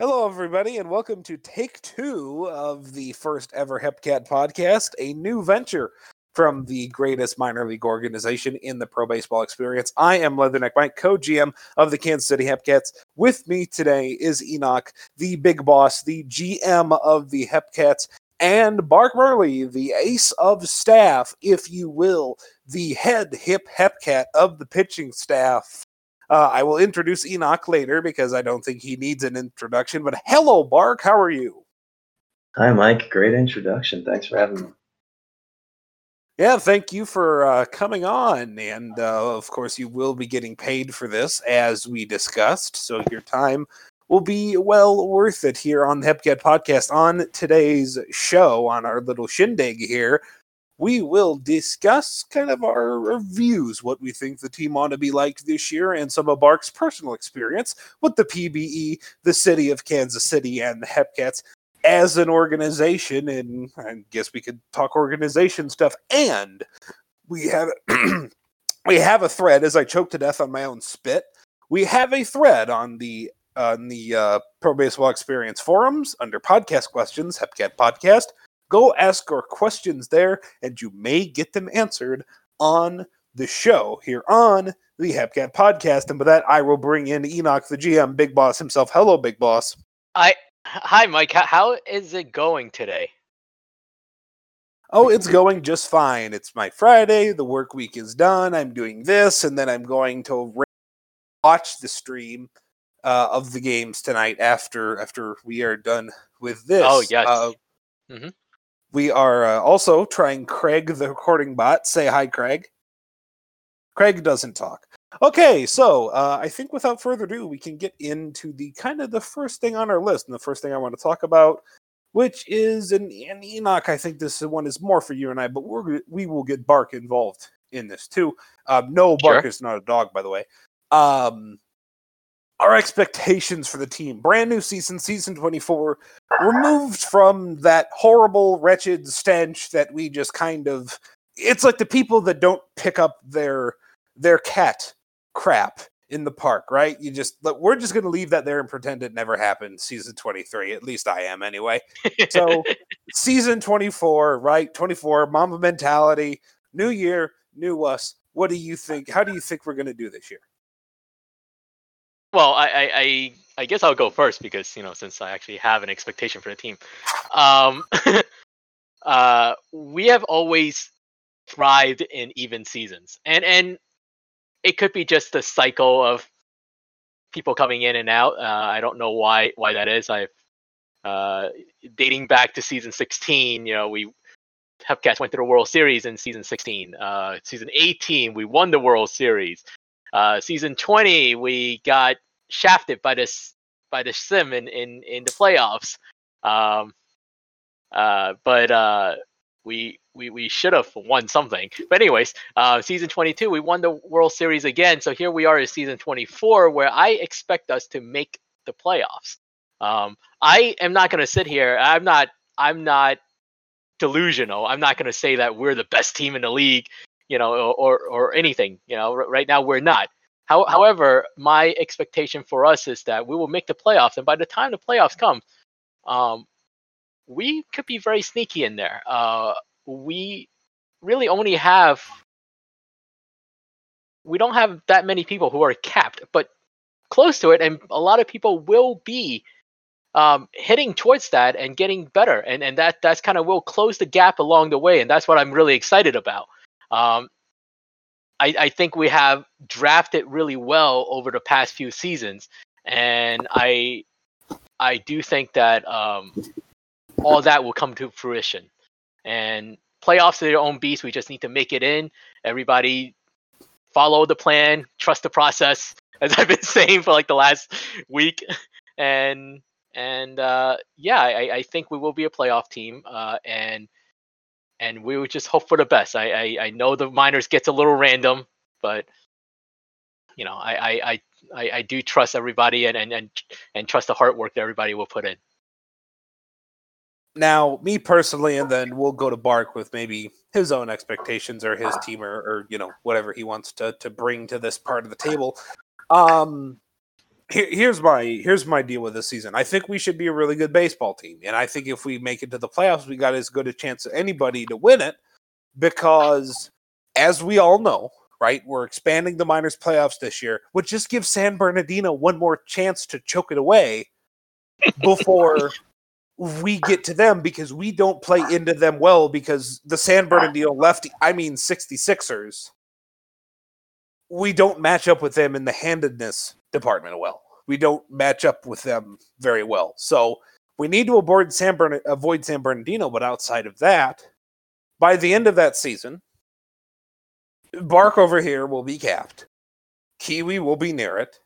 Hello, everybody, and welcome to take two of the first ever Hepcat podcast, a new venture from the greatest minor league organization in the pro baseball experience. I am Leatherneck Mike, co GM of the Kansas City Hepcats. With me today is Enoch, the big boss, the GM of the Hepcats, and Bark Murley, the ace of staff, if you will, the head hip Hepcat of the pitching staff. Uh, I will introduce Enoch later because I don't think he needs an introduction. But hello, Bark. How are you? Hi, Mike. Great introduction. Thanks for having me. Yeah, thank you for uh, coming on. And uh, of course, you will be getting paid for this as we discussed. So your time will be well worth it here on the Hepcat podcast. On today's show, on our little shindig here, we will discuss kind of our, our, views, what we think the team ought to be like this year, and some of Bark's personal experience with the PBE, the city of Kansas City, and the Hepcats as an organization. And I guess we could talk organization stuff. And we have we have a thread as I choke to death on my own spit. We have a thread on the on the uh, Pro Baseball Experience forums under podcast questions, Hepcat Podcast Go ask our questions there, and you may get them answered on the show here on the Hepcat podcast. And with that, I will bring in Enoch, the GM, Big Boss himself. Hello, Big Boss. I hi, Mike. How is it going today? Oh, it's going just fine. It's my Friday. The work week is done. I'm doing this, and then I'm going to watch the stream uh, of the games tonight after after we are done with this. Oh yes. Uh, mm-hmm. We are uh, also trying Craig, the recording bot. Say hi, Craig. Craig doesn't talk. Okay, so uh, I think without further ado, we can get into the kind of the first thing on our list, and the first thing I want to talk about, which is an, an Enoch. I think this one is more for you and I, but we're we will get Bark involved in this too. Um, no, Bark sure. is not a dog, by the way. Um, our expectations for the team. Brand new season, season 24, removed from that horrible, wretched stench that we just kind of it's like the people that don't pick up their their cat crap in the park, right? You just we're just going to leave that there and pretend it never happened. Season 23, at least I am anyway. So, season 24, right? 24 Mamba mentality, new year, new us. What do you think? How do you think we're going to do this year? Well, I, I, I, I guess I'll go first because you know since I actually have an expectation for the team. Um, uh, we have always thrived in even seasons, and and it could be just the cycle of people coming in and out. Uh, I don't know why why that is. I've uh, dating back to season 16. You know, we Hepcats went to the World Series in season 16. Uh, season 18, we won the World Series. Uh, season 20, we got shafted by this by the sim in in, in the playoffs. Um, uh, but uh, we we we should have won something. But anyways, uh, season 22, we won the World Series again. So here we are in season 24, where I expect us to make the playoffs. Um, I am not going to sit here. I'm not. I'm not delusional. I'm not going to say that we're the best team in the league you know, or or anything. You know, right now we're not. How, however, my expectation for us is that we will make the playoffs, and by the time the playoffs come, um, we could be very sneaky in there. Uh, we really only have we don't have that many people who are capped, but close to it, and a lot of people will be um, hitting towards that and getting better, and and that that's kind of will close the gap along the way, and that's what I'm really excited about. Um, I, I think we have drafted really well over the past few seasons, and I I do think that um, all that will come to fruition. And playoffs are their own beast. We just need to make it in. Everybody follow the plan, trust the process, as I've been saying for like the last week. And and uh, yeah, I, I think we will be a playoff team. Uh, and and we would just hope for the best. I, I, I know the minors gets a little random, but you know, I, I, I, I do trust everybody and, and, and, and trust the hard work that everybody will put in. Now, me personally, and then we'll go to Bark with maybe his own expectations or his team or, or you know whatever he wants to to bring to this part of the table. Um, here, here's my here's my deal with this season. I think we should be a really good baseball team, and I think if we make it to the playoffs, we got as good a chance as anybody to win it. Because, as we all know, right, we're expanding the minors playoffs this year, which just gives San Bernardino one more chance to choke it away before we get to them because we don't play into them well because the San Bernardino lefty, I mean 66ers, we don't match up with them in the handedness department well. We don't match up with them very well. So we need to avoid San, Bern- avoid San Bernardino, but outside of that, by the end of that season, Bark over here will be capped. Kiwi will be near it.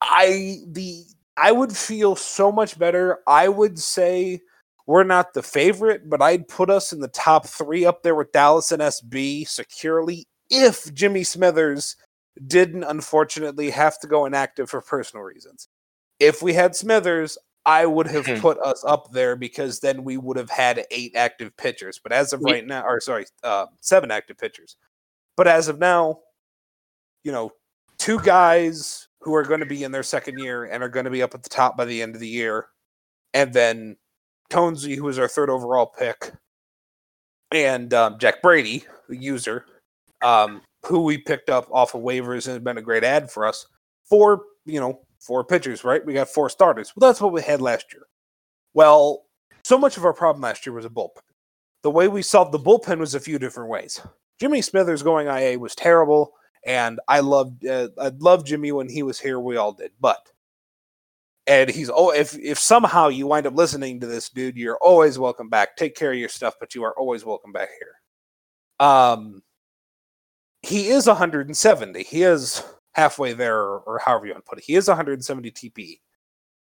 I the I would feel so much better. I would say we're not the favorite, but I'd put us in the top three up there with Dallas and SB securely if Jimmy Smithers didn't unfortunately have to go inactive for personal reasons. If we had Smithers, I would have Hmm. put us up there because then we would have had eight active pitchers. But as of We- right now, or sorry, uh, seven active pitchers. But as of now, you know, two guys who are going to be in their second year and are going to be up at the top by the end of the year, and then Tonesy, who is our third overall pick, and um, Jack Brady, the user, um, who we picked up off of waivers and has been a great ad for us. Four, you know, four pitchers, right? We got four starters. Well, that's what we had last year. Well, so much of our problem last year was a bullpen. The way we solved the bullpen was a few different ways. Jimmy Smithers going IA was terrible, and I loved uh, I loved Jimmy when he was here. We all did, but and he's oh if if somehow you wind up listening to this dude, you're always welcome back. Take care of your stuff, but you are always welcome back here. Um, he is 170. He is halfway there, or, however you want to put it. He is 170 TP.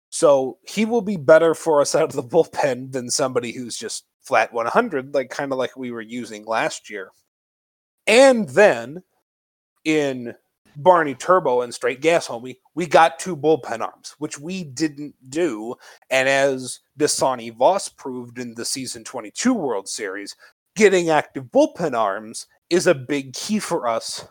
So he will be better for us out of the bullpen than somebody who's just flat 100, like kind of like we were using last year. And then in Barney Turbo and Straight Gas Homie, we got two bullpen arms, which we didn't do. And as Dasani Voss proved in the season 22 World Series, getting active bullpen arms is a big key for us,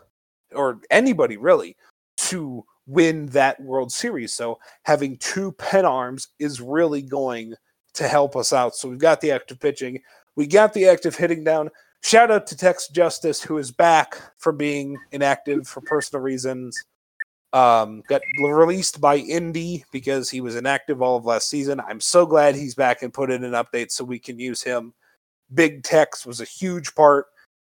or anybody really, to win that World Series. So having two pen arms is really going to help us out. So we've got the active pitching, we got the active hitting down. Shout out to Tex Justice, who is back from being inactive for personal reasons. Um, got released by Indy because he was inactive all of last season. I'm so glad he's back and put in an update so we can use him. Big Tex was a huge part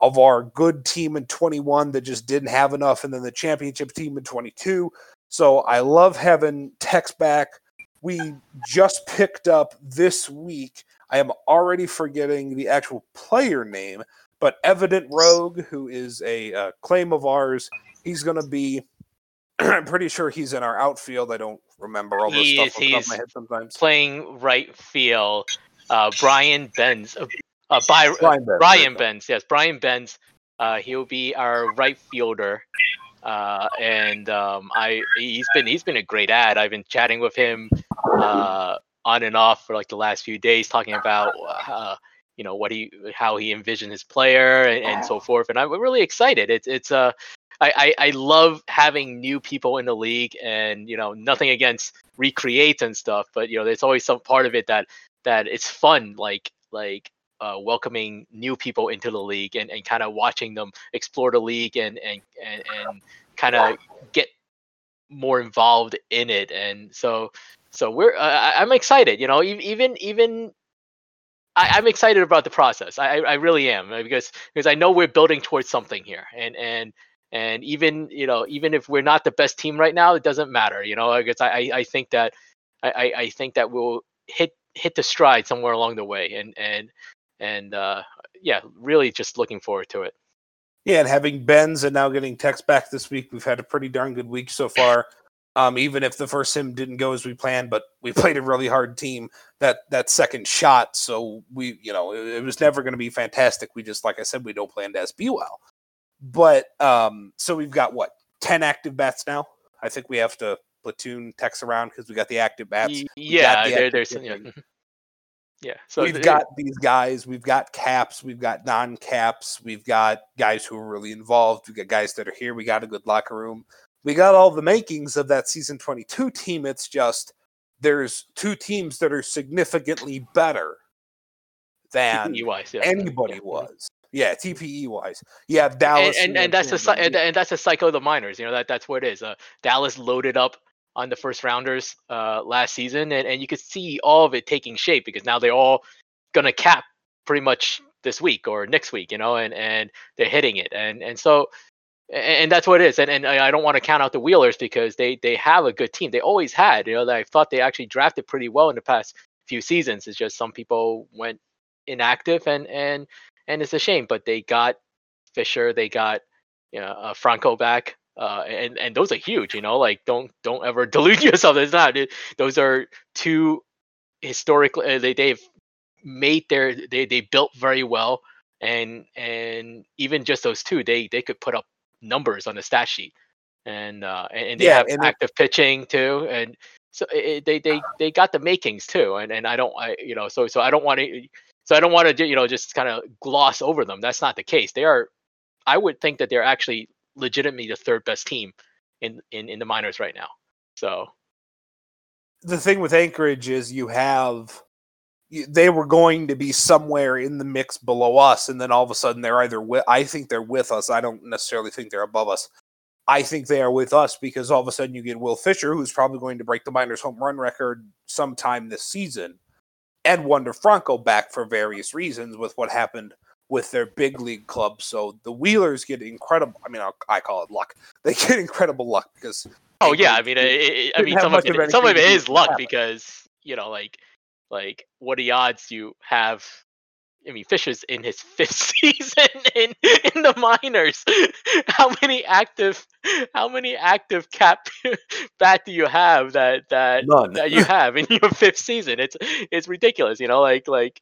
of our good team in 21 that just didn't have enough, and then the championship team in 22. So I love having Tex back. We just picked up this week. I am already forgetting the actual player name, but Evident Rogue, who is a uh, claim of ours, he's going to be. I'm pretty sure he's in our outfield. I don't remember all this He stuff is- off the top of he's my head sometimes. Playing right field, uh, Brian Benz, uh, by, Brian Benz, Brian. Benz, yes, Brian Benz. Uh, he'll be our right fielder, uh, and um, I he's been he's been a great ad. I've been chatting with him uh, on and off for like the last few days, talking about uh, you know what he how he envisioned his player and, and so forth. And I'm really excited. It's it's uh I, I I love having new people in the league, and you know nothing against recreate and stuff, but you know there's always some part of it that that it's fun, like like uh, welcoming new people into the league and, and kind of watching them explore the league and and and, and kind of get more involved in it. And so so we're uh, i'm excited you know even even I, i'm excited about the process. I, I really am uh, because because i know we're building towards something here. And and and even you know even if we're not the best team right now it doesn't matter you know because i i I think that i i I think that we'll hit hit the stride somewhere along the way. And and and uh yeah really just looking forward to it Yeah, and having Benz and now getting text back this week, we've had a pretty darn good week so far. Um, even if the first sim didn't go as we planned, but we played a really hard team that that second shot. So we, you know, it, it was never going to be fantastic. We just, like I said, we don't plan to SB well. But um, so we've got what ten active bats now. I think we have to platoon Tex around because we got the active bats. Yeah the there, active there's yeah. yeah so we've got these guys. We've got caps. We've got non-caps. We've got guys who are really involved. We've got guys that are here. We got a good locker room. we got all the makings of that season 22 team. It's just there's two teams that are significantly better than yeah. anybody Yeah. was. Yeah, TPE wise. Have Dallas and, and, and that's the and, and that's the cycle of the minors. You know that that's what it is. Uh, Dallas loaded up on the first rounders uh, last season, and, and you could see all of it taking shape because now they're all gonna cap pretty much this week or next week. You know, and and they're hitting it, and and so and that's what it is. And and I I don't want to count out the Wheelers because they they have a good team. They always had. You know, I thought they actually drafted pretty well in the past few seasons. It's just some people went inactive, and and and it's a shame. But they got Fisher, they got you know uh, Franco back, uh, and and those are huge. You know, like don't don't ever delude yourself. It's not. It, those are two historically. Uh, they they've made their they they built very well, and and even just those two, they they could put up numbers on the stat sheet, and uh, and, they Yeah, have and active pitching too, and so it, it- they they they got the makings too, and and I don't I you know so so I don't want to so I don't want to you know just kind of gloss over them. That's not the case. They are, I would think that they're actually legitimately the third best team in in in the minors right now. So the thing with Anchorage is you have they were going to be somewhere in the mix below us, and then all of a sudden they're either with. I think they're with us. I don't necessarily think they're above us. I think they are with us because all of a sudden you get Will Fisher, who's probably going to break the minors home run record sometime this season, and Wonder Franco back for various reasons with what happened with their big league club. So the Wheelers get incredible. I mean, I'll, I call it luck. They get incredible luck because oh yeah, I mean did- I, I- I mean some of it some of it is luck that. because you know like like what are the odds you have. I mean, Fisher's in his fifth season in in the minors. How many active, how many active cap bat do you have that that None. that you have in your fifth season. It's it's ridiculous, you know. Like like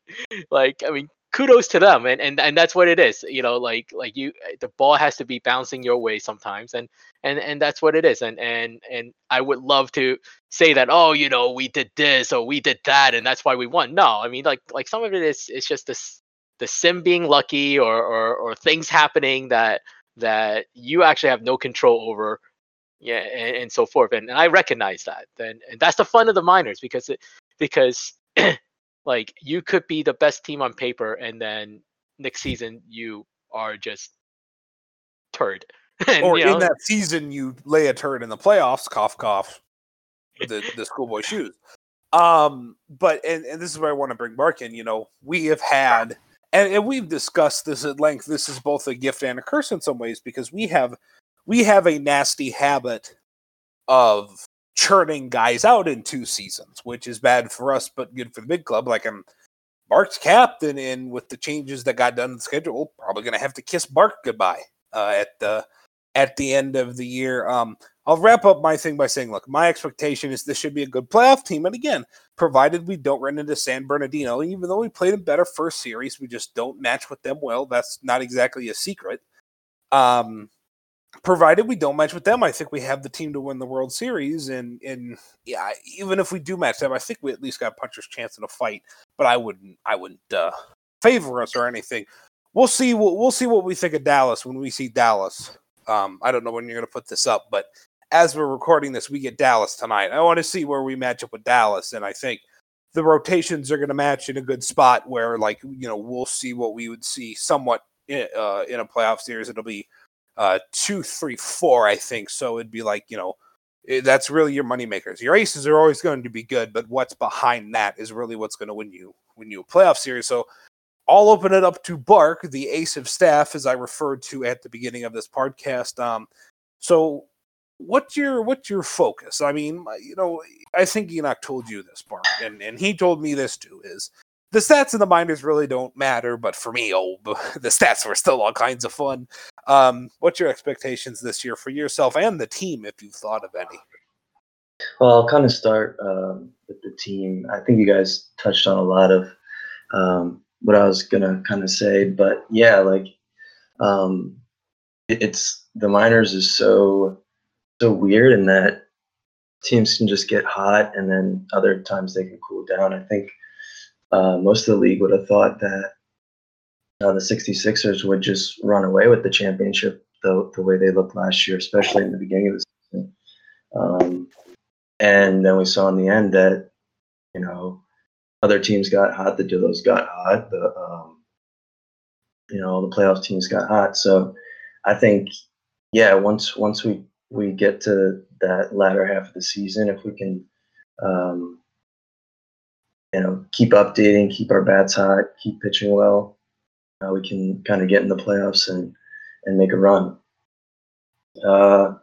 like I mean, kudos to them, and and and that's what it is. You know, like like you, the ball has to be bouncing your way sometimes, and and and that's what it is. And and and I would love to say that oh, you know, we did this or we did that, and that's why we won. No, I mean like like some of it is it's just this the sim being lucky or or or things happening that that you actually have no control over yeah and, and so forth and, and i recognize that and, and that's the fun of the minors because it because like you could be the best team on paper and then next season you are just turd and, or you know, in that season you lay a turd in the playoffs, cough cough, the the schoolboy shoes. Um, but and, and this is where I want to bring Mark in. You know, we have had and, and we've discussed this at length. This is both a gift and a curse in some ways because we have we have a nasty habit of churning guys out in two seasons, which is bad for us but good for the big club. Like I'm Bark's captain, and with the changes that got done in the schedule, probably gonna have to kiss Bark goodbye uh, at the at the end of the year. Um, I'll wrap up my thing by saying, look, my expectation is this should be a good playoff team, and again, provided we don't run into San Bernardino, even though we played them better first series, we just don't match with them well. That's not exactly a secret. Um, provided we don't match with them, I think we have the team to win the World Series. And and yeah, even if we do match them, I think we at least got a puncher's chance in a fight. But I wouldn't I wouldn't uh, favor us or anything. We'll see. We'll, we'll see what we think of Dallas when we see Dallas. Um, I don't know when you're going to put this up, but as we're recording this, we get Dallas tonight. I want to see where we match up with Dallas, and I think the rotations are going to match in a good spot where, like, you know, we'll see what we would see somewhat in, uh, in a playoff series. It'll be uh, two, three, four, I think. So it'd be like, you know, eh, that's really your money makers. Your aces are always going to be good, but what's behind that is really what's going to win you win you a playoff series. So I'll open it up to Bark, the ace of staff, as I referred to at the beginning of this podcast. Um, so what's your what's your focus? I mean, you know, I think Enoch told you this, Bark, and and he told me this too. Is the stats in the minors really don't matter, but for me, oh, the stats were still all kinds of fun. Um, what's your expectations this year for yourself and the team, if you've thought of any? Well, I'll kind of start um, with the team. I think you guys touched on a lot of um, what I was gonna kind of say, but yeah, like um, it, it's the minors is so so weird in that teams can just get hot and then other times they can cool down. I think uh, most of the league would have thought that uh, the 66ers would just run away with the championship the, the way they looked last year, especially in the beginning of the season. Um, and then we saw in the end that, you know, other teams got hot. The Dillos got hot. The, um, you know, the playoff teams got hot. So I think, yeah, once once we we get to that latter half of the season, if we can, um, you know, keep updating, keep our bats hot, keep pitching well, uh, we can kind of get in the playoffs and and make a run. Uh,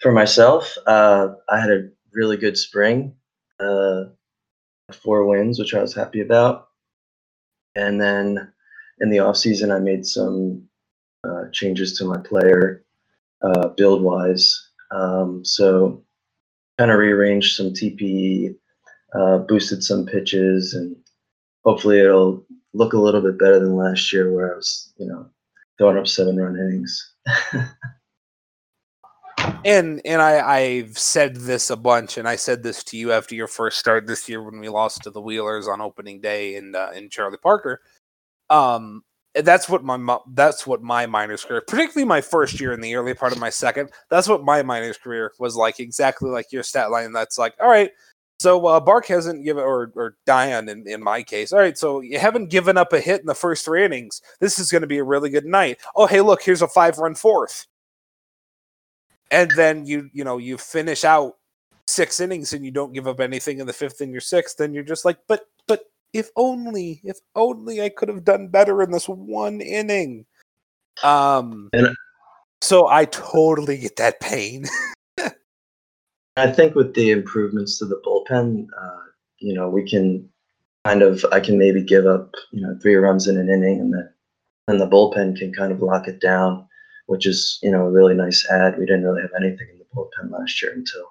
for myself, uh, I had a really good spring, uh, four wins, which I was happy about, and then in the off season, I made some uh, changes to my player uh, build wise. Um, so kind of rearranged some TPE, uh, boosted some pitches, and hopefully it'll look a little bit better than last year, where I was, you know, throwing up seven run innings. and and I, I've said this a bunch, and I said this to you after your first start this year when we lost to the Wheelers on opening day in uh, in Charlie Parker. Um, that's what my that's what my minors career, particularly my first year in the early part of my second, that's what my minors career was like. Exactly like your stat line. That's like, all right, so uh, Bark hasn't given, or or Dion in, in my case. All right, so you haven't given up a hit in the first three innings. This is going to be a really good night. Oh, hey, look, here's a five run fourth, and then you you know you finish out six innings and you don't give up anything in the fifth and your sixth. Then you're just like, but but if only, if only I could have done better in this one inning. Um, and, so I totally get that pain. I think with the improvements to the bullpen, uh, you know, we can kind of, I can maybe give up, you know, three runs in an inning, and then and the bullpen can kind of lock it down, which is, you know, a really nice add. We didn't really have anything in the bullpen last year until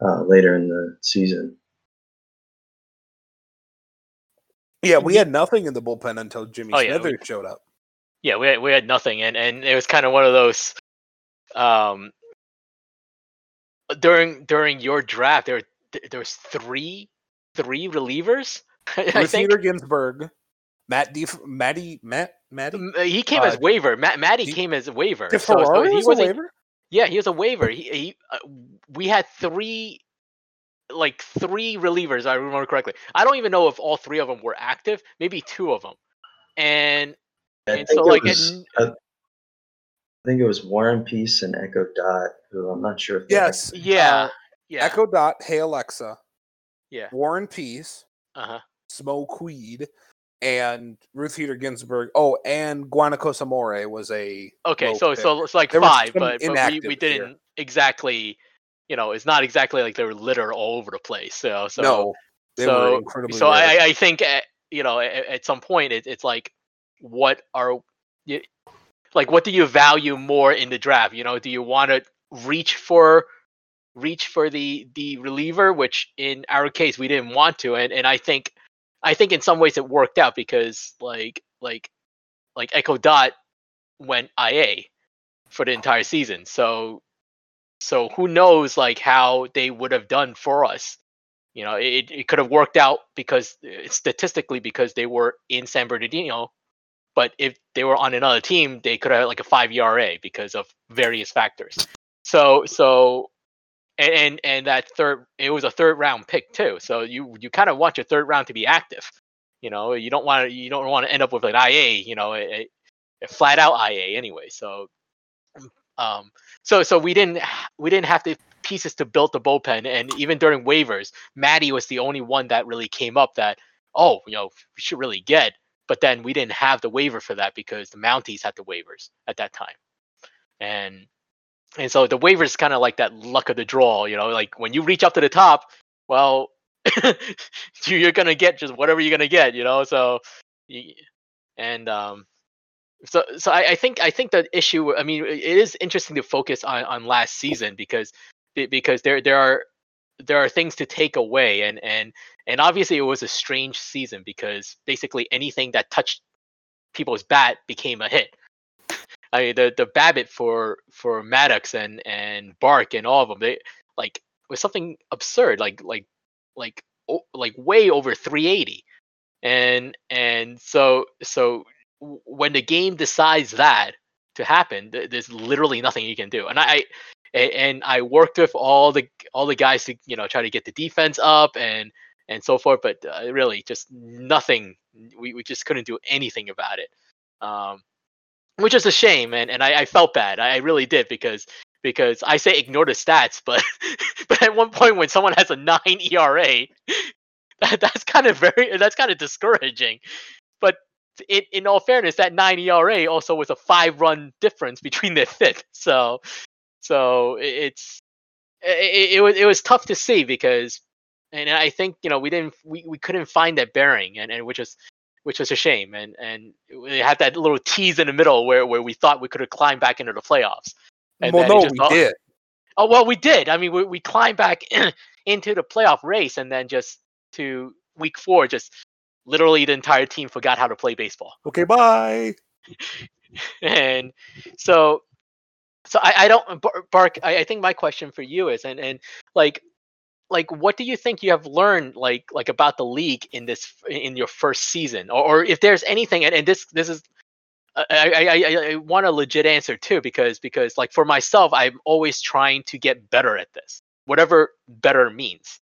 uh, later in the season. Yeah, we had nothing in the bullpen until Jimmy oh, yeah, Smithers we, showed up. Yeah, we had, we had nothing, and and it was kind of one of those. Um, during during your draft, there there was three three relievers. I think Ginsburg, Matt D, Matty, Matt, Matty. He came uh, as waiver. Matt, Matty D- came as a waiver. So, so he was a waiver. Yeah, he was a waiver. He, he uh, we had three like three relievers. I remember correctly. I don't even know if all three of them were active. Maybe two of them. And and so like was, I think it was War and Peace and Echo Dot, who I'm not sure if yes, yeah, uh, yeah. Echo Dot, Hey Alexa, yeah, War and Peace, uh huh, Smoke Weed, and Ruth Heater Ginsburg. Oh, and Guanacosa More was a okay. So pick. so it's like there five, but, but we, we didn't here. exactly you know, it's not exactly like they were littered all over the place. So, so no, so, so I, I think at, you know at, at some point it, it's like what are you, like what do you value more in the draft? You know, do you want to reach for reach for the the reliever, which in our case we didn't want to, and and I think I think in some ways it worked out because like like like Echo Dot went IA for the entire season, so so who knows like how they would have done for us. You know, it, it could have worked out because uh, statistically because they were in San Bernardino, but if they were on another team, they could have like a five ERA because of various factors. So so and, and that third it was a third round pick too. So you you kind of want your third round to be active. You know, you don't want to you don't want to end up with an IA. You know, a, a flat out IA anyway. So um, so so we didn't we didn't have the pieces to build the bullpen, and even during waivers, Maddie was the only one that really came up that oh you know we should really get, but then we didn't have the waiver for that because the Mounties had the waivers at that time, and and so the waivers is kind of like that luck of the draw, you know, like when you reach up to the top, well, you're gonna get just whatever you're gonna get, you know. So, and um, so so I, I, think I think the issue I mean it is interesting to focus on on last season because because there there are there are things to take away and and and obviously it was a strange season because basically anything that touched people's bat became a hit. I mean the the BABIP for for Maddux and and Bark and all of them they like was something absurd like like like like way over 380 and and so so when the game decides that to happen, there's literally nothing you can do. And I, and, and I worked with all the all the guys to you know try to get the defense up and and so forth. But uh, really, just nothing. We, we just couldn't do anything about it, um, which is a shame. And and I, I felt bad. I really did because because I say ignore the stats, but but at one point when someone has a nine ERA, that, that's kind of very that's kind of discouraging. But in, in all fairness, that nine ERA also was a five run difference between their fifth. So so it's it, it, was it was tough to see because and I think you know we didn't we, we couldn't find that bearing and, and which is which was a shame and and we had that little tease in the middle where, where we thought we could have climbed back into the playoffs. And well, no, just, we oh, did. Oh well, we did. I mean, we we climbed back into the playoff race and then just to week four, just literally the entire team forgot how to play baseball. Okay, bye. and so so I, I don't bark I, I think my question for you is and and like like what do you think you have learned like like about the league in this in your first season? Or, or if there's anything and, and this this is I, I, I, I want a legit answer too because because like for myself i'm always trying to get better at this whatever better means.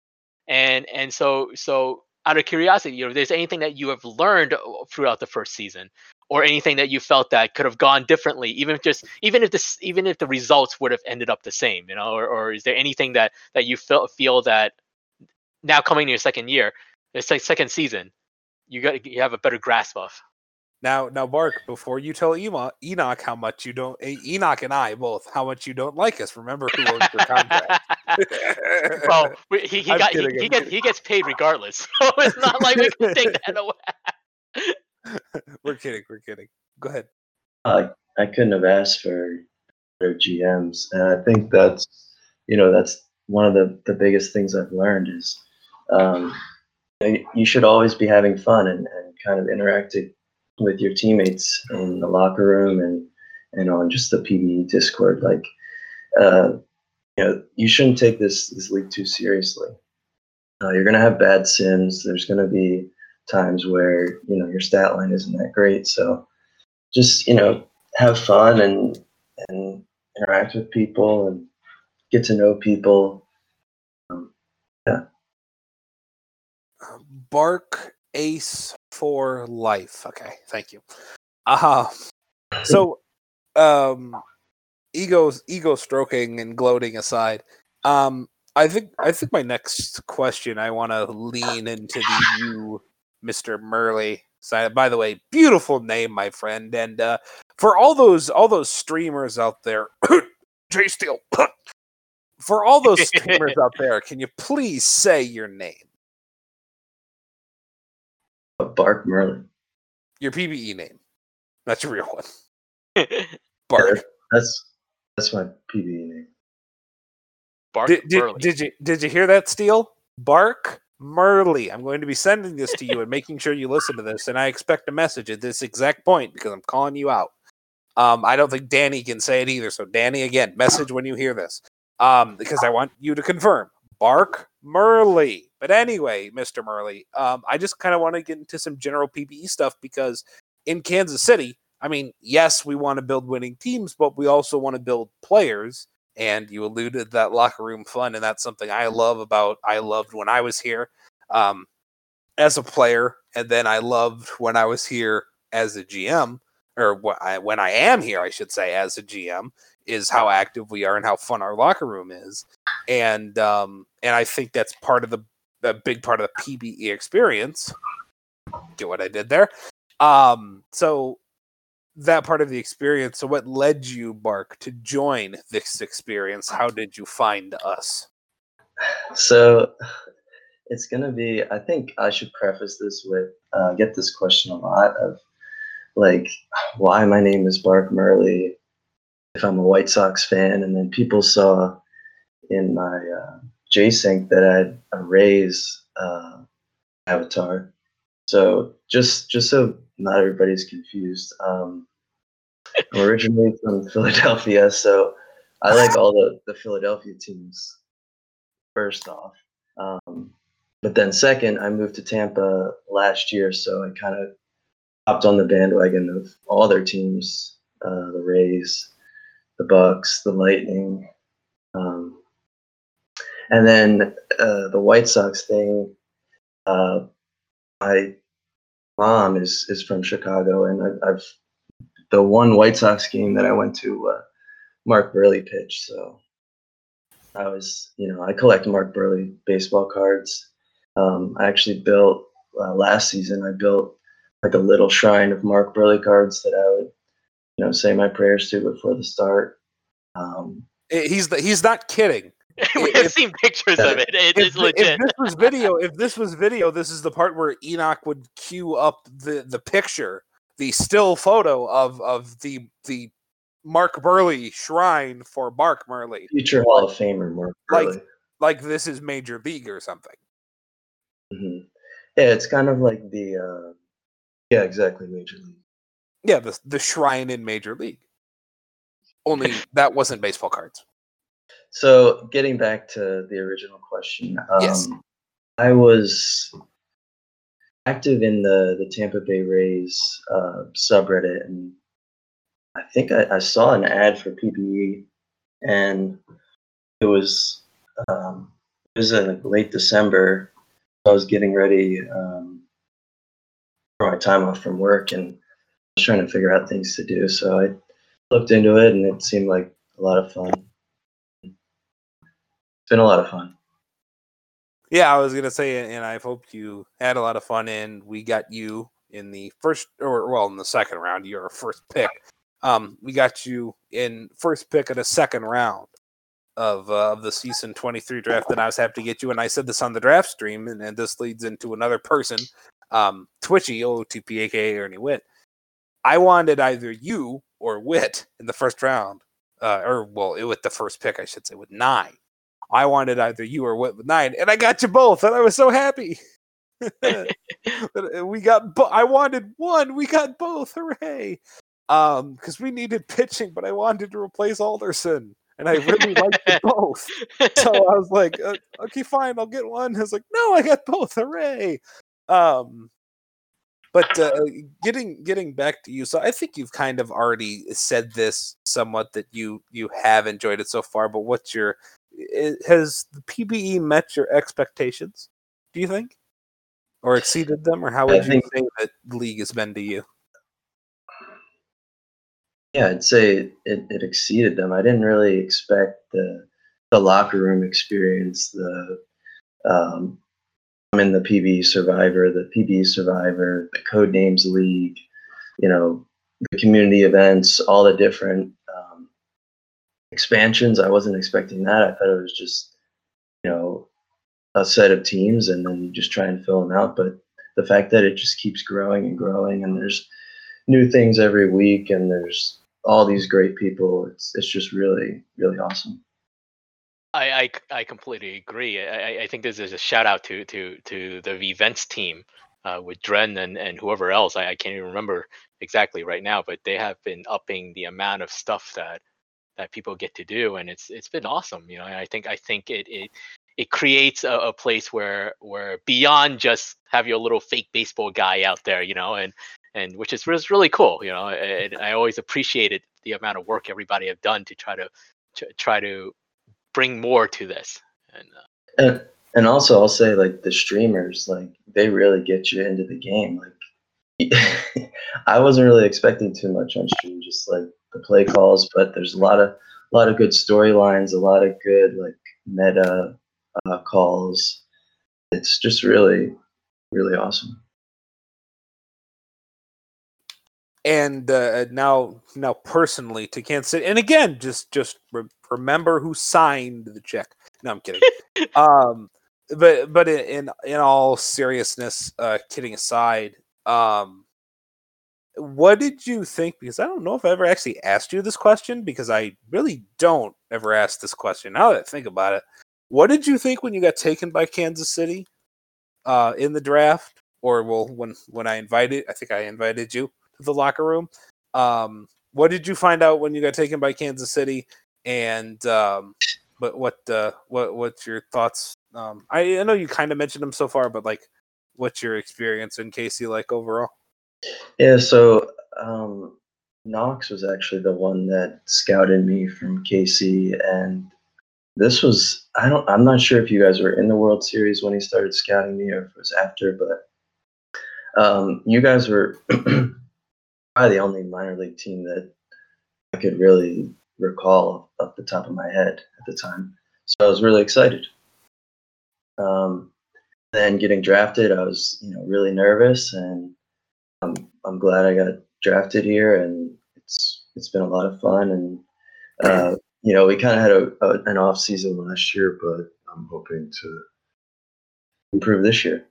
And and so so out of curiosity you know if there's anything that you have learned uh, throughout the first season or anything that you felt that could have gone differently even if just even if this even if the results would have ended up the same you know or, or is there anything that that you feel feel that now coming to your second year it's like second season you got you have a better grasp of? Now now mark before you tell enoch, enoch how much you don't eh, enoch and i both how much you don't like us remember who owns your contract? Well he, he got he, he, gets, he gets paid regardless so it's not like we can take that away we're kidding. We're kidding. Go ahead. I couldn't have asked for their GMs, and I think that's you know that's one of the the biggest things I've learned is um, you should always be having fun and, and kind of interacting with your teammates in the locker room and and on just the PBE Discord. Like, uh, you know, you shouldn't take this this league too seriously. Uh, you're gonna have bad sims. There's gonna be times where you know your stat line isn't that great. So just you know have fun and and interact with people and get to know people. Um, yeah. Bark Ace for life. Okay, thank you. Uh-huh. so um ego ego stroking and gloating aside, um I think I think my next question I want to lean into the you Mr. Murley. So, by the way, beautiful name, my friend. And uh, for all those all those streamers out there, Jay Steele. for all those streamers out there, can you please say your name? Bark Murley. Your PBE name. That's your real one. Bark. That's that's my PBE name. Bark did, did, did you did you hear that, Steele? Bark Murley, I'm going to be sending this to you and making sure you listen to this. And I expect a message at this exact point because I'm calling you out. Um, I don't think Danny can say it either. So, Danny, again, message when you hear this um, because I want you to confirm. Bark Murley. But anyway, Mr. Murley, um, I just kind of want to get into some general PBE stuff because in Kansas City, I mean, yes, we want to build winning teams, but we also want to build players and you alluded that locker room fun, and that's something I love about. I loved when I was here um, as a player, and then I loved when I was here as a GM, or when I am here, I should say, as a GM, is how active we are and how fun our locker room is, and um, and I think that's part of the a big part of the PBE experience. Get what I did there. Um, so that part of the experience. So, what led you, Bark, to join this experience? How did you find us? So, it's gonna be. I think I should preface this with uh, get this question a lot of like why my name is Bark Murley if I'm a White Sox fan, and then people saw in my uh, JSync that I had a Rays uh, avatar. So just just so not everybody's confused. Um, I'm originally from Philadelphia, so I like all the, the Philadelphia teams. First off, um, but then second, I moved to Tampa last year, so I kind of hopped on the bandwagon of all their teams: uh, the Rays, the Bucs, the Lightning, Um, and then uh, the White Sox thing. Uh, my mom is is from Chicago, and I, I've the one White Sox game that I went to. Uh, Mark Buehrle pitched, so I was, you know, I collect Mark Buehrle baseball cards. Um, I actually built uh, last season. I built like a little shrine of Mark Buehrle cards that I would, you know, say my prayers to before the start. Um, he's the, he's not kidding. we have seen pictures of it. It if, is legit. If this was video, if this was video, this is the part where Enoch would cue up the the picture, the still photo of of the the Mark Buehrle shrine for Mark Buehrle, Future Hall of Famer Mark Like- Like this is Major League or something. hmm Yeah, it's kind of like the uh, yeah, exactly Major League. Yeah, the the shrine in Major League. Only that wasn't baseball cards. So getting back to the original question, um, Yes. I was active in the the Tampa Bay Rays uh, subreddit, and I think I, I saw an ad for PBE, and it was um, it was in like late December. I was getting ready um, for my time off from work, and I was trying to figure out things to do. So I looked into it, and it seemed like a lot of fun. It's been a lot of fun. Yeah, I was gonna say, and I hope you had a lot of fun. And we got you in the first, or well, in the second round. Your first pick. Um, we got you in first pick of the second round of uh, of the season twenty three draft. And I was happy to get you. And I said this on the draft stream, and, and this leads into another person, um, Twitchy OTP, aka Ernie Witt. I wanted either you or Wit in the first round, uh, or well, it, with the first pick, I should say, with nine. I wanted either you or Wit with nine, and I got you both, and I was so happy. Uh, we got, bo- I wanted one, we got both, hooray! Um, because we needed pitching, but I wanted to replace Alderson, and I really liked both. So I was like, uh, okay, fine, I'll get one. I was like, no, I got both, hooray! Um, but uh, getting getting back to you, so I think you've kind of already said this somewhat that you you have enjoyed it so far. But what's your has the PBE met your expectations? Do you think, or exceeded them, or how I would you think- say that the league has been to you? Yeah, I'd say it, it exceeded them. I didn't really expect the the locker room experience. The um, I'm in the PBE Survivor, the PBE Survivor, the Code Names League. You know, the community events, all the different expansions. I wasn't expecting that. I thought it was just you know a set of teams, and then you just try and fill them out. But the fact that it just keeps growing and growing, and there's new things every week, and there's all these great people. It's it's just really really awesome. I, I, I completely agree. I, I- think this is a shout out to to to the events team uh, with Dren and, and whoever else. I, I can't even remember exactly right now, but they have been upping the amount of stuff that that people get to do, and it's it's been awesome. You know, and I think I think it it it creates a, a place where where beyond just have your little fake baseball guy out there, you know, and and which is was really cool. You know, and I always appreciated the amount of work everybody have done to try to to try to bring more to this. And uh, And and also I'll say like the streamers like they really get you into the game. Like I wasn't really expecting too much on stream, just like the play calls, but there's a lot of a lot of good storylines, a lot of good like meta uh, calls. It's just really really awesome. and uh, now now personally to Kansas City. And again, just just re- remember who signed the check. No, I'm kidding. um, but but in in, in all seriousness, uh, kidding aside, um, what did you think? Because I don't know if I ever actually asked you this question because I really don't ever ask this question. Now that I think about it, what did you think when you got taken by Kansas City uh, in the draft? Or well, when when I invited, I think I invited you to the locker room. Um, what did you find out when you got taken by Kansas City? And um, but what uh, what what's your thoughts? Um, I, I know you kind of mentioned them so far, but like, what's your experience in KC like overall? Yeah, so um, Knox was actually the one that scouted me from KC, and this was I don't I'm not sure if you guys were in the World Series when he started scouting me or if it was after, but um, you guys were probably the only minor league team that I could really recall off the top of my head at the time. So I was really excited. Um, then getting drafted, I was you know really nervous, and I'm I'm glad I got drafted here, and it's it's been a lot of fun, and uh, you know we kind of had a, a, an off season last year, but I'm hoping to improve this year.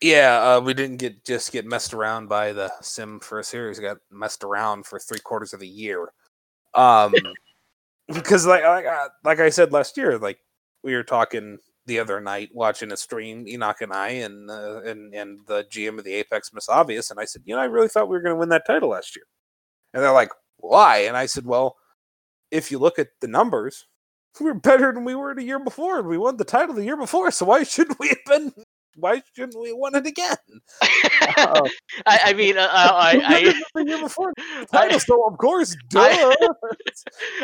Yeah, uh, we didn't get just get messed around by the sim for a series. We got messed around for three quarters of the year. Um, because like like, uh, like I said last year, like we were talking the other night watching a stream, Enoch and I, and uh, and and the GM of the Apex Miss Obvious, and I said, you know, I really thought we were going to win that title last year, and they're like, why? And I said, well, if you look at the numbers, we're better than we were the year before, and we won the title the year before. So why shouldn't we have been? Why shouldn't we have won it again? Uh, I, I, mean, uh, I, I, the year before the title, so of course, duh. I,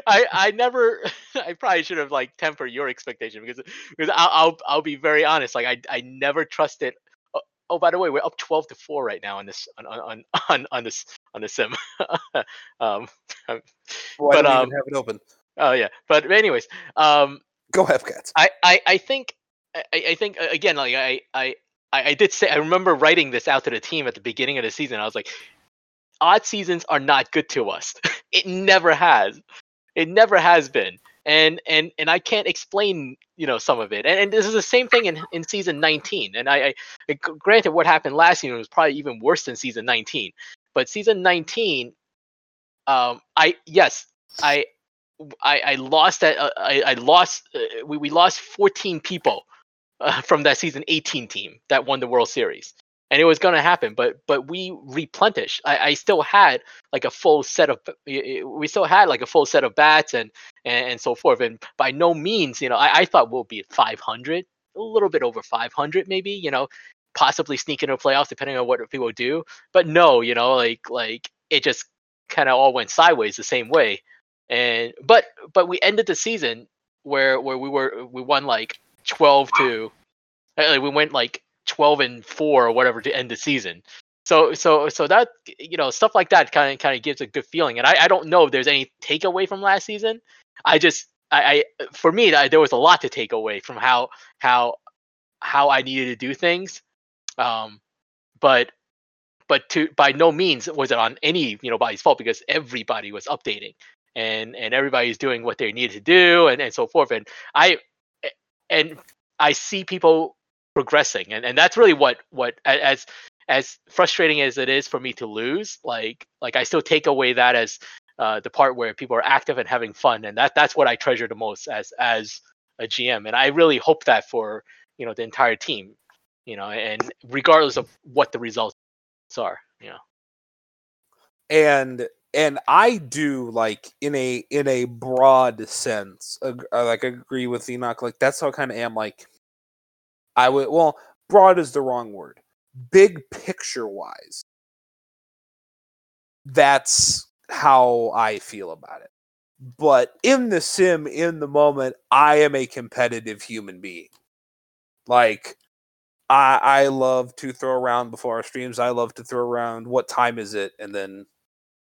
I, I never, I probably should have like tempered your expectation because because I'll, I'll, I'll be very honest. Like I, I never trusted. Oh, oh, by the way, we're up twelve to four right now on this on on on, on this on the sim. um, well, but um, have it open. Oh yeah, but anyways, um, go Hepcats. I, I, I think I, I think again, like I, I, I did say, I remember writing this out to the team at the beginning of the season. I was like, odd seasons are not good to us. it never has. It never has been. And and and I can't explain, you know, some of it. And, and this is the same thing in, in season 19. And I, I granted what happened last season was probably even worse than season 19. But season 19, um, I yes, I I, I lost that. Uh, I, I lost. Uh, we, we lost 14 people uh, from that season 18 team that won the World Series, and it was going to happen. But but we replenished. I, I still had like a full set of we still had like a full set of bats and and, and so forth. And by no means, you know, I, I thought we'll be 500, a little bit over 500, maybe. You know, possibly sneak into playoffs depending on what people do. But no, you know, like like it just kind of all went sideways the same way. And but but we ended the season where where we were we won like 12 to like we went like 12 and 4 or whatever to end the season. So so so that you know stuff like that kind of kind of gives a good feeling and I, I don't know if there's any takeaway from last season. I just i, I for me I, there was a lot to take away from how how how i needed to do things. Um but but to by no means was it on any you know body's fault because everybody was updating and and everybody's doing what they needed to do and and so forth. And i and I see people progressing, and, and that's really what what as as frustrating as it is for me to lose. Like like I still take away that as uh, the part where people are active and having fun, and that that's what I treasure the most as as a GM, and I really hope that for you know the entire team, you know, and regardless of what the results are, you know. And and I do like in a in a broad sense, ag- I, like agree with Enoch. Like that's how I kind of am. Like I would well, broad is the wrong word. Big picture wise, that's how I feel about it. But in the sim, in the moment, I am a competitive human being. Like I I love to throw around before our streams. I love to throw around what time is it, and then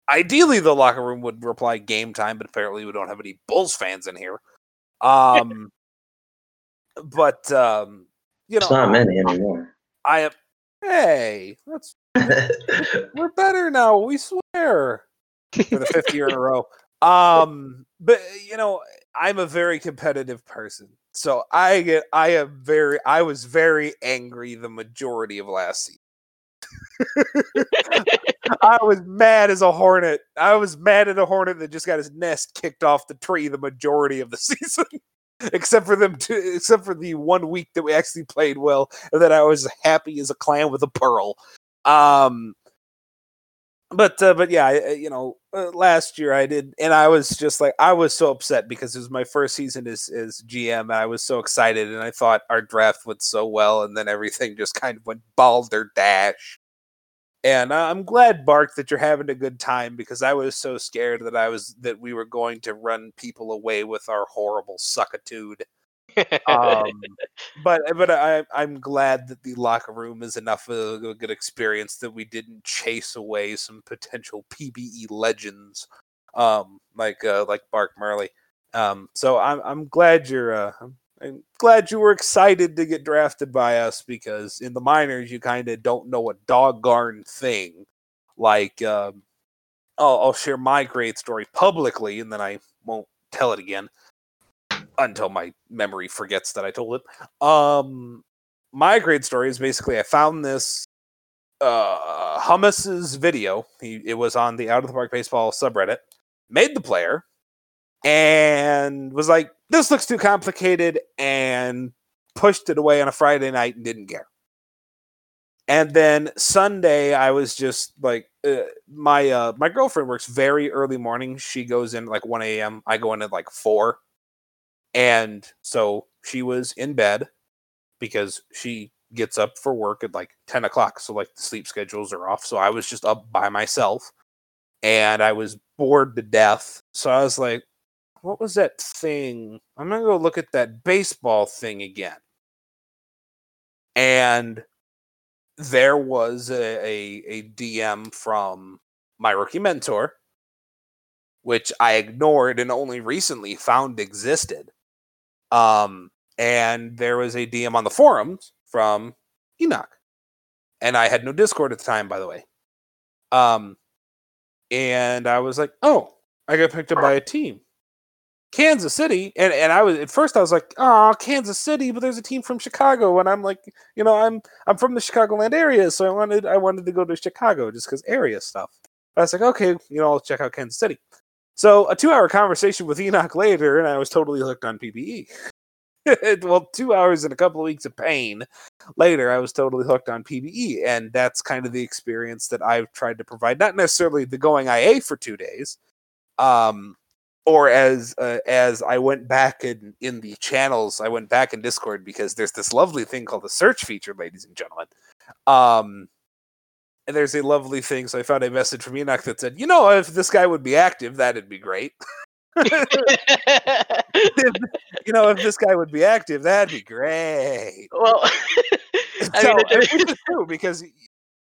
ideally the locker room would reply game time, but apparently we don't have any Bulls fans in here. Um, but um, you know, it's not many anymore. I am. Hey, that's we're better now. We swear for the fifth year in a row. Um, but you know, I'm a very competitive person, so I get. I am very. I was very angry the majority of last season. I was mad as a hornet. I was mad at a hornet that just got his nest kicked off the tree the majority of the season. except for them two, except for the one week that we actually played well and that I was happy as a clam with a pearl. Um but uh, but yeah, I, you know, uh, last year I did, and I was just like, I was so upset because it was my first season as as GM, and I was so excited, and I thought our draft went so well, and then everything just kind of went balderdash And I'm glad, Bark, that you're having a good time because I was so scared that I was that we were going to run people away with our horrible suckitude. Um, but but I I'm glad that the locker room is enough of a good experience that we didn't chase away some potential PBE legends, um, like uh, like Bark Marley. Um, so I'm I'm glad you're uh, I'm- I'm glad you were excited to get drafted by us because in the minors you kind of don't know a doggone thing. Like um, I'll, I'll share my great story publicly and then I won't tell it again until my memory forgets that I told it. Um, my great story is basically I found this uh Hummus's video. He it was on the Out of the Park Baseball subreddit. Made the player and was like, "This looks too complicated," and pushed it away on a Friday night and didn't care. And then Sunday, I was just like, uh, my uh, my girlfriend works very early morning. She goes in like one a.m. I go in at like four, and so she was in bed because she gets up for work at like 10 o'clock so like the sleep schedules are off so i was just up by myself and i was bored to death so i was like what was that thing i'm gonna go look at that baseball thing again. And there was a, a, a dm from my rookie mentor which i ignored and only recently found existed. Um and there was a DM on the forums from Enoch, and I had no Discord at the time, by the way. Um, and I was like, "Oh, I got picked up by a team, Kansas City," and and I was at first I was like, "Oh, Kansas City," but there's a team from Chicago, and I'm like, you know, I'm I'm from the Chicagoland area, so I wanted I wanted to go to Chicago just because area stuff. I was like, okay, you know, I'll check out Kansas City. So a two hour conversation with Enoch later, and I was totally hooked on PBE. well, two hours and a couple of weeks of pain later, I was totally hooked on PBE, and that's kind of the experience that I've tried to provide. Not necessarily the going IA for two days, um, or as uh, as I went back in in the channels, I went back in Discord because there's this lovely thing called the search feature, ladies and gentlemen. Um, and there's a lovely thing. So I found a message from Enoch that said, "You know, if this guy would be active, that'd be great." you know, if this guy would be active, that'd be great. well, I so, mean, and it- which true because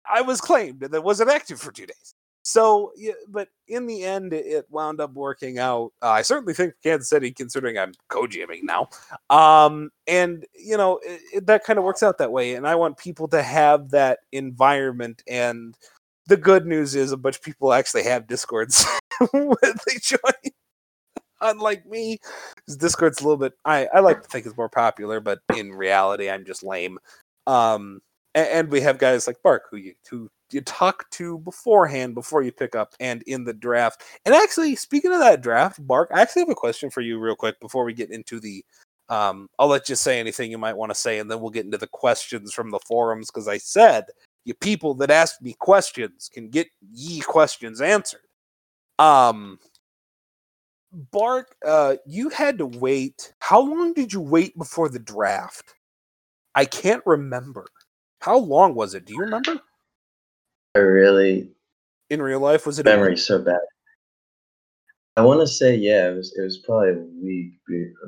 I was claimed and it wasn't active for two days. So, but in the end, it- wound up working out. Uh, I certainly think Kansas City, considering I'm co-GMing now, um, and you know it, it- that kind of works out that way. And I want people to have that environment. And the good news is, a bunch of people actually have discords when they join. Unlike me, Discord's a little bit. I I like to think it's more popular, but in reality, I'm just lame. Um, a- and, we have guys like Bark who you who you talk to beforehand before you pick up and in the draft. And actually, speaking of that draft, Bark, I actually have a question for you real quick before we get into the. Um, I'll let you say anything you might want to say, and then we'll get into the questions from the forums because I said you people that ask me questions can get ye questions answered. Um, Bark, uh, you had to wait. How long did you wait before the draft? I can't remember. How long was it? Do you remember? I really In real life, was it a memory so bad. I want to say yeah, it was it was probably a week,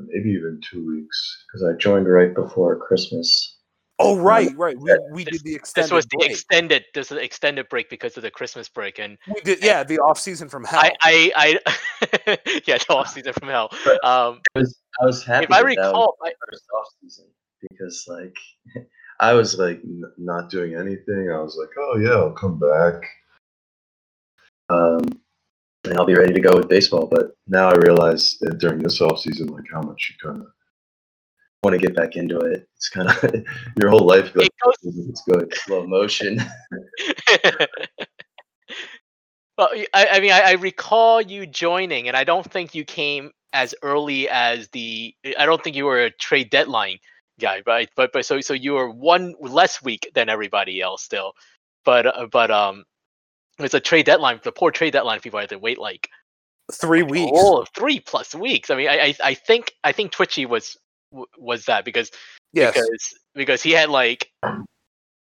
maybe even two weeks, because I joined right before Christmas. Oh right, right. We, we This- did the extended. this was the break. extended. This is the extended break because of the Christmas break, and we did, yeah, the off season from hell. I, I, I, yeah, the off season from hell. Um, I was I was happy. if I that that was recall, my first off season because like I was like n- not doing anything. I was like, oh yeah, I'll come back. Um, and I'll be ready to go with baseball. But now I realize that during this off season, like how much you kind of want to get back into it. It's kind of your whole life goes, it's going slow motion. well, I mean, I, I recall you joining, and I don't think you came as early as the. I don't think you were a trade deadline guy, right? But but so so you are one less week than everybody else still, but uh, but um, it's a trade deadline. The poor trade deadline people had to wait like Three weeks. oh three plus weeks. I mean, I I, I think I think Twitchy was was that because yes. because because he had like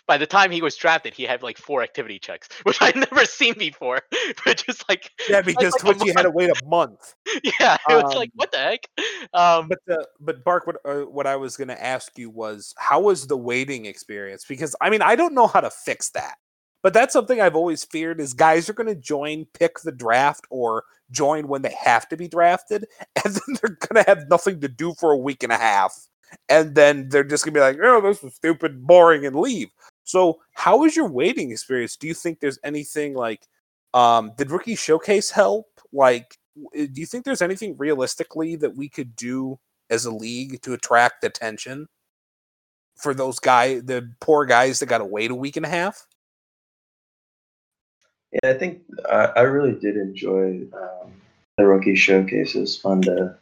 by the time he was drafted, he had like four activity checks, which I'd never seen before. but just like yeah, because like Twitchy had to wait a month. yeah, it was um, like what the heck. Um, but the but Bark, what uh, what I was going to ask you was how was the waiting experience? Because I mean, I don't know how to fix that. But that's something I've always feared is guys are going to join, pick the draft, or join when they have to be drafted, and then they're going to have nothing to do for a week and a half, and then they're just going to be like, "Oh, this is stupid, boring," and leave. So, how is your waiting experience? Do you think there's anything like, um, did Rookie Showcase help? Like, do you think there's anything realistically that we could do as a league to attract attention for those guy, the poor guys that got to wait a week and a half? Yeah, I think I, I really did enjoy um, the rookie showcase. It was fun to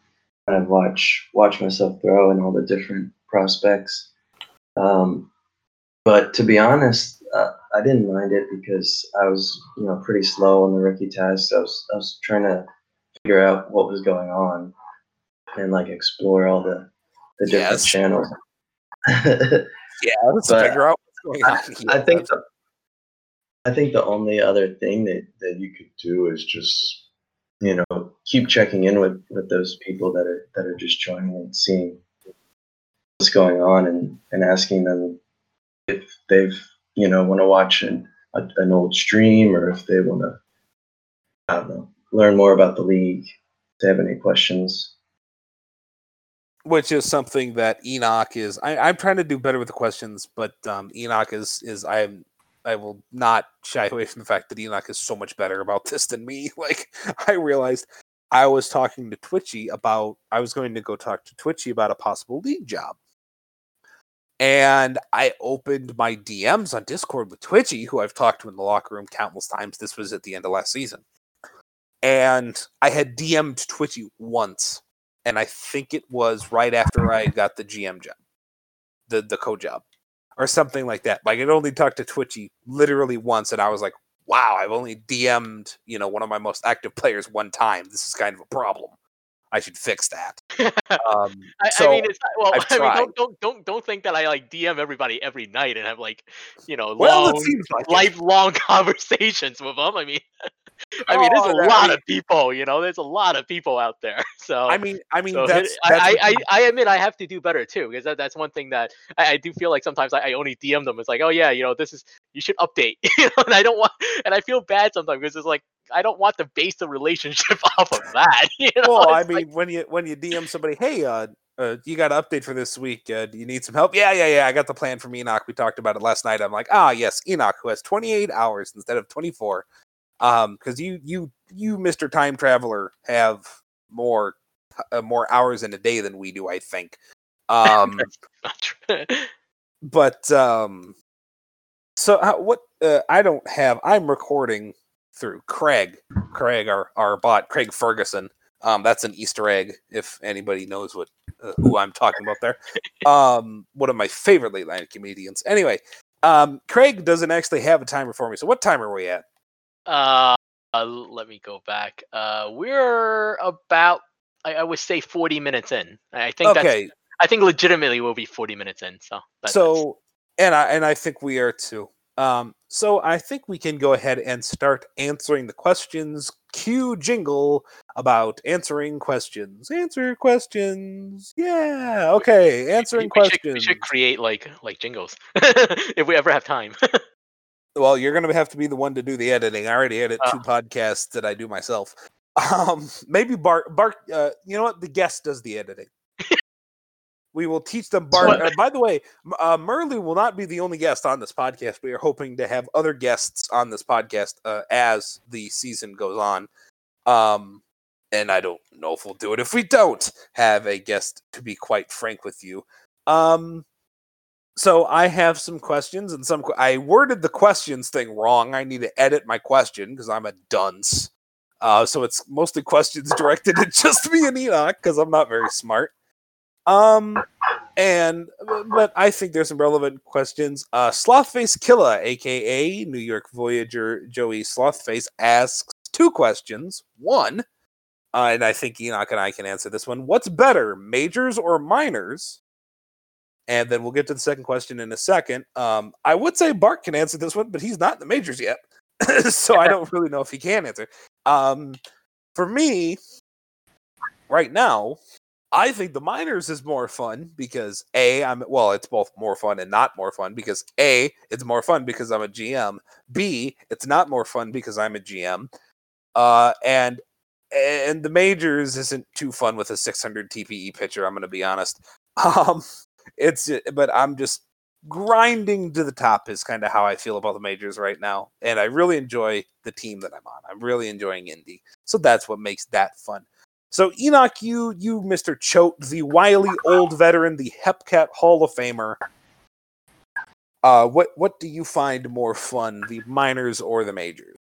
kind of watch watch myself throw and all the different prospects. Um, but to be honest, uh, I didn't mind it because I was you know pretty slow on the rookie test. I was I was trying to figure out what was going on and like explore all the the different yes. channels. yeah, let's figure out what's going on. I, I think the, I think the only other thing that, that you could do is just, you know, keep checking in with, with those people that are that are just joining and seeing what's going on and, and asking them if they've, you know, want to watch an, a, an old stream or if they want to, learn more about the league. If they have any questions. Which is something that Enoch is. I, am trying to do better with the questions, but um, Enoch is is I'm I will not shy away from the fact that Enoch is so much better about this than me. Like I realized I was talking to Twitchy about I was going to go talk to Twitchy about a possible league job. And I opened my DMs on Discord with Twitchy, who I've talked to in the locker room countless times. This was at the end of last season. And I had DM'd Twitchy once. And I think it was right after I got the GM job, the, the co job or something like that. Like I only talked to Twitchy literally once, and I was like, "Wow, I've only DM'd you know one of my most active players one time. This is kind of a problem. I should fix that." um, I, so I mean, it's not, well, I mean, don't, don't don't don't think that I like DM everybody every night and have like you know well, long, like lifelong conversations with them. I mean. I mean, there's a oh, lot of people. You know, there's a lot of people out there. So I mean, I mean, so that's, that's I, I, I, admit I have to do better too because that, that's one thing that I, I do feel like sometimes I, I, only DM them. It's like, oh yeah, you know, this is you should update. You know, and I don't want, and I feel bad sometimes because it's like I don't want to base the relationship off of that. You know? Well, I mean, when you when you DM somebody, hey, uh, uh, you got an update for this week. Uh, do you need some help? Yeah, yeah, yeah. I got the plan from Enoch. We talked about it last night. I'm like, ah, yes, Enoch, who has 28 hours instead of 24 um because you you you mr time traveler have more uh, more hours in a day than we do i think. Um but um so how, what uh, i don't have i'm recording through craig. Craig our our bot craig ferguson. Um that's an easter egg if anybody knows what uh, who i'm talking about there. Um one of my favorite late night comedians. Anyway um craig doesn't actually have a timer for me so what time are we at uh, let me go back. Uh, we're about, I, I, would say, forty minutes in. I think okay. that's. I think legitimately we'll be forty minutes in. So. so, and I and I think we are too. Um, so I think we can go ahead and start answering the questions. Cue jingle about answering questions. Answer questions. Yeah. Okay. Answering we, we questions. Should, we should create like like jingles if we ever have time. Well, you're going to have to be the one to do the editing. I already edit two ah. podcasts that I do myself. Um, maybe Bark, Bark, uh, you know what? The guest does the editing. we will teach them Bark. Uh, by the way, uh, Marley will not be the only guest on this podcast. We are hoping to have other guests on this podcast uh, as the season goes on. Um, and I don't know if we'll do it if we don't have a guest. To be quite frank with you, um, so I have some questions and some. I worded the questions thing wrong. I need to edit my question because I'm a dunce. Uh, so it's mostly questions directed at just me and Enoch because I'm not very smart. Um, and but I think there's some relevant questions. Uh, Slothface Killa, aka New York Voyager Joey Slothface, asks two questions. One, uh, and I think Enoch and I can answer this one. What's better, majors or minors? And then we'll get to the second question in a second. Um, I would say Bark can answer this one, but he's not in the majors yet, so I don't really know if he can answer. Um, for me, right now, I think the minors is more fun because a I'm well, it's both more fun and not more fun because a it's more fun because I'm a GM. B it's not more fun because I'm a GM. Uh, and and the majors isn't too fun with a 600 TPE pitcher. I'm going to be honest. Um, it's but I'm just grinding to the top is kind of how I feel about the majors right now, and I really enjoy the team that I'm on. I'm really enjoying Indy, so that's what makes that fun. So Enoch, you you Mr. Choate, the wily old veteran, the Hepcat Hall of Famer. Uh, what what do you find more fun, the minors or the majors?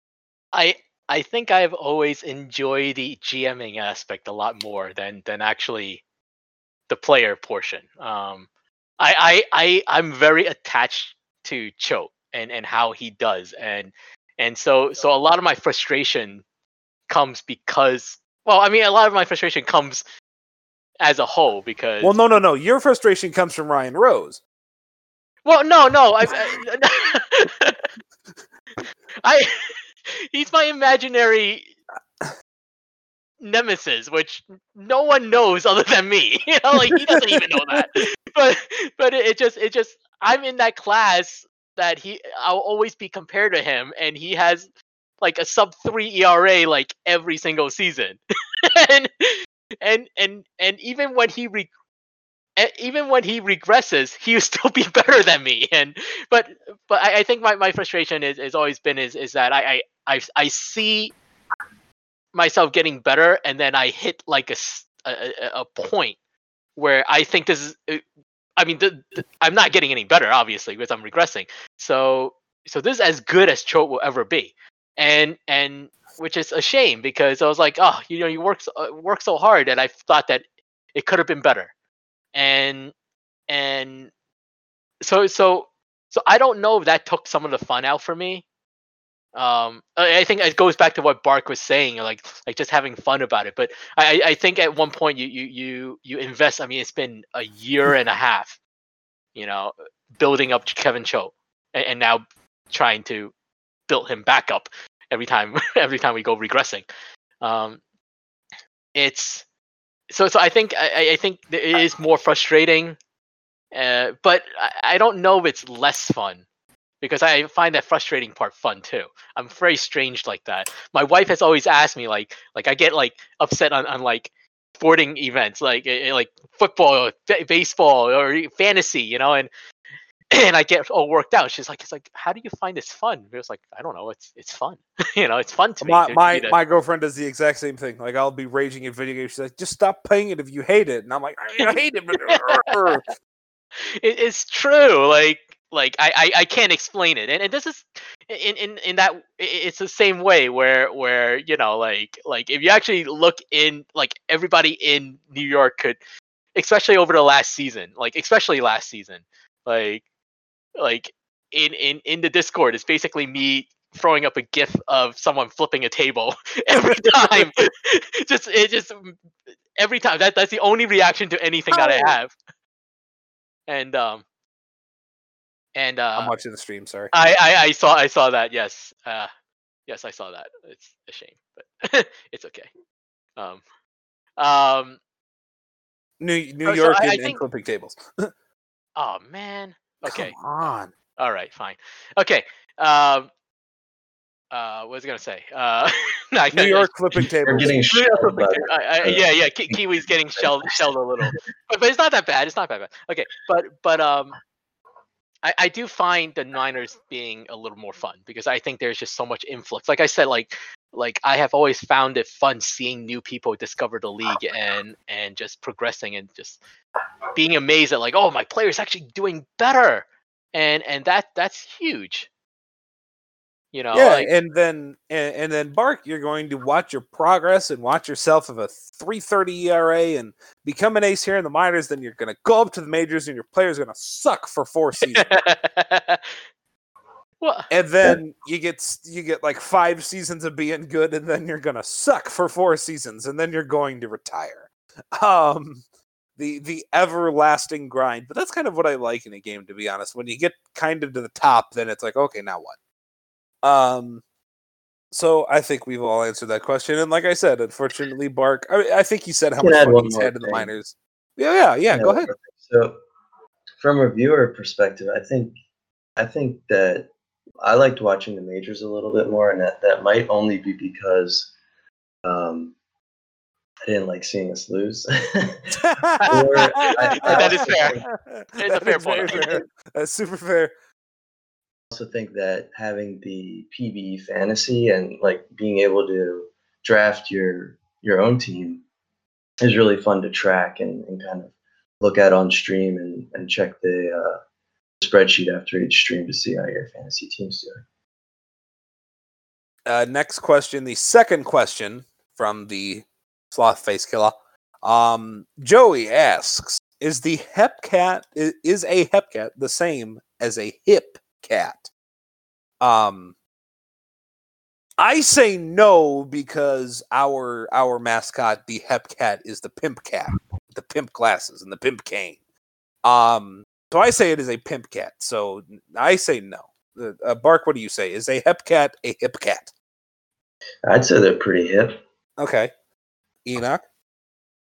I I think I've always enjoyed the GMing aspect a lot more than than actually the player portion. Um, I I, I I'm very attached to Choate and and how he does and and so so a lot of my frustration comes because well I mean a lot of my frustration comes as a whole because Well, no, no, no. Your frustration comes from Ryan Rose. well no no I I, I he's my imaginary nemesis, which no one knows other than me. You know, like he doesn't even know that. But but it, it just it just I'm in that class that he I'll always be compared to him, and he has like a sub three ERA like every single season, and and and and even when he re- even when he regresses, he will still be better than me. And but but I, I think my, my frustration is has always been is is that I, I I I see myself getting better, and then I hit like a a point where I think this is. uh, I mean, the, the, I'm not getting any better, obviously, because I'm regressing. So so this is as good as Choate will ever be, and and which is a shame because I was like, oh, you know, you work uh, work so hard, and I thought that it could have been better, and and so so so I don't know if that took some of the fun out for me. Um, I think it goes back to what Bark was saying, like like just having fun about it. But I I think at one point you you you you invest. I mean, it's been a year and a half, you know, building up Kevin Choate, and, and now trying to build him back up every time every time we go regressing. Um, it's so so. I think I, I- I think it is more frustrating, uh, but I, I don't know if it's less fun because I find that frustrating part fun too. I'm very strange like that. My wife has always asked me like like I get like upset on, on like sporting events like eh, eh, like football or ba- baseball or fantasy, you know, and and I get all worked out. She's like, it's like, how do you find this fun? It was like, I don't know, it's it's fun. you know, it's fun to me. My to- my, to- my girlfriend does the exact same thing. Like I'll be raging at video games. She's like, just stop playing it if you hate it. And I'm like, I hate it. it, it's true like like I, I i can't explain it and, and this is in in in that it's the same way where where you know like like if you actually look in like everybody in new york could especially over the last season like especially last season like like in in in the discord it's basically me throwing up a gif of someone flipping a table every time just it just every time that that's the only reaction to anything that i Oh. have and um and uh I'm watching the stream. Sorry. I, I I saw I saw that yes uh yes I saw that it's a shame but it's okay um um New New Oh, so York I- I and, and think- flipping tables. oh man okay Come on. all right fine okay um uh what was I gonna say uh no, New York flipping We're tables. getting Yeah, shelled by I, I, yeah, yeah. Ki- Kiwi's getting shelled, shelled a little, but, but it's not that bad. It's not that bad. Okay, but but um, I, I do find the minors being a little more fun because I think there's just so much influx. Like I said, like like I have always found it fun seeing new people discover the league and and just progressing and just being amazed at like, oh, my player's actually doing better, and and that that's huge. You know, yeah, like, and then and, and then Bark, you're going to watch your progress and watch yourself of a 330 ERA and become an ace here in the minors. Then you're going to go up to the majors and your player's going to suck for four seasons. well, and then you get you get like five seasons of being good, and then you're going to suck for four seasons, and then you're going to retire. Um, the the everlasting grind. But that's kind of what I like in a game, to be honest. When you get kind of to the top, then it's like, okay, now what? Um, so I think we've all answered that question. And like I said, unfortunately, Bark. I, I think you said how much fun he's more had in the minors. Yeah, yeah, yeah. Go ahead. So, from a viewer perspective, I think I think that I liked watching the majors a little bit more, and that that might only be because um, I didn't like seeing us lose. I- I That is also fair. It's a fair That is very point. fair. That's super fair. Also think that having the PBE fantasy and like being able to draft your your own team is really fun to track and, and kind of look at on stream and, and check the uh, spreadsheet after each stream to see how your fantasy team's doing. Uh, next question, the second question from the sloth face killer. Um, Joey asks, "Is the hepcat is a hepcat the same as a hip cat?" Um, I say no because our our mascot, the hepcat, is the pimp cat, the pimp glasses and the pimp cane. Um, so I say it is a pimp cat. So I say no. Uh, uh, Bark, what do you say? Is a hepcat a hip cat? I'd say they're pretty hip. Okay. Enoch.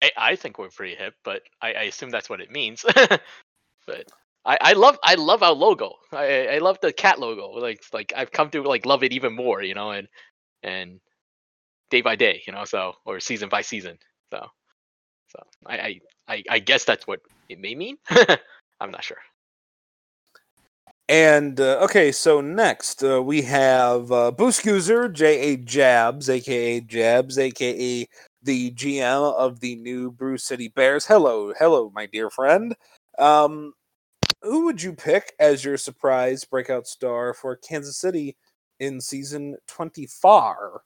I, I think we're pretty hip, but I, I assume that's what it means. but I, I love I love our logo. I I love the cat logo. Like like I've come to like love it even more, you know, and and day by day, you know, so or season by season. So so I I, I, guess that's what it may mean. I'm not sure. And uh, okay, so next uh, we have uh, Booskoozer, J.A. Jabs, aka Jabs, aka the GM of the new Bruce City Bears. Hello, hello, my dear friend. Um, who would you pick as your surprise breakout star for Kansas City in season 24?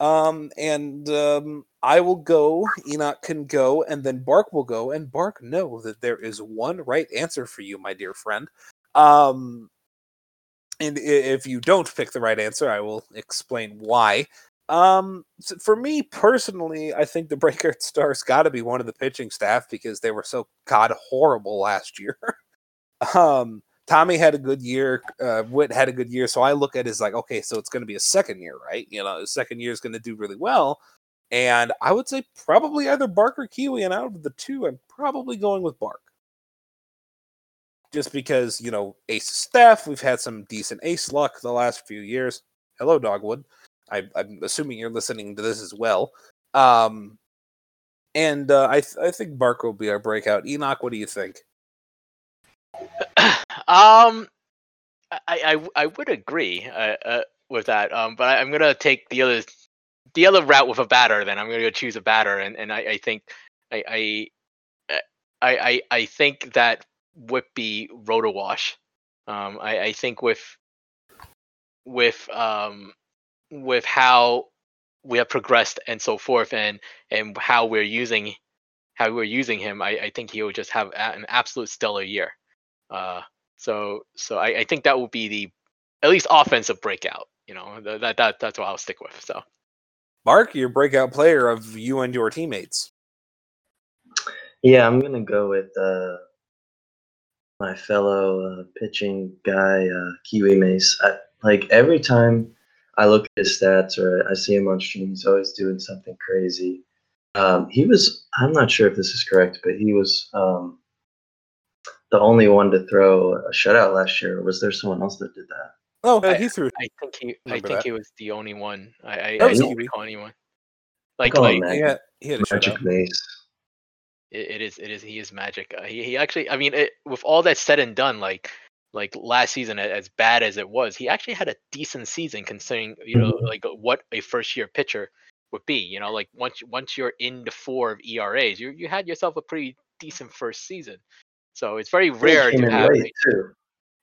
Um, and um, I will go, Enoch can go, and then Bark will go. And Bark, know that there is one right answer for you, my dear friend. Um, and if you don't pick the right answer, I will explain why. Um, for me personally, I think the breakout stars got to be one of the pitching staff because they were so god horrible last year. um, Tommy had a good year. Uh, Witt had a good year, so I look at it as like, okay, so it's going to be a second year, right? You know, second year is going to do really well, and I would say probably either Bark or Kiwi. And out of the two, I'm probably going with Bark just because you know ace staff we've had some decent ace luck the last few years hello dogwood I, i'm assuming you're listening to this as well um and uh, I, th- I think bark will be our breakout enoch what do you think um, I, I I would agree uh, uh, with that. Um, but I, I'm gonna take the other the other route with a batter. Then I'm gonna go choose a batter, and, and I, I think I I, uh, I I I think that would be Rotowash. Um, I, I think with with um with how we have progressed and so forth, and and how we're using how we're using him, I, I think he will just have an absolute stellar year. Uh, so so I, I think that will be the at least offensive breakout. You know th- that that that's what I'll stick with. So Bark, your breakout player of you and your teammates Yeah, I'm gonna go with uh, my fellow uh, pitching guy, uh, Kiwi Mace. I, like every time I look at his stats or I see him on stream, he's always doing something crazy. Um, he was, I'm not sure if this is correct, but he was um, the only one to throw a shutout last year. Was there someone else that did that? oh I- he threw I think he I think that. he was the only one. I I, That I was don't Kiwi. recall anyone. Like call like him that. he had, he had a Magic shutout. Mace. it, it is it is he is magic. Uh, he he actually I mean it, with all that said and done, like like last season as bad as it was, he actually had a decent season considering you know Mhm. like what a first year pitcher would be. You know like once once you're in the four of ERAs, you you had yourself a pretty decent first season. So it's very rare to have. late too.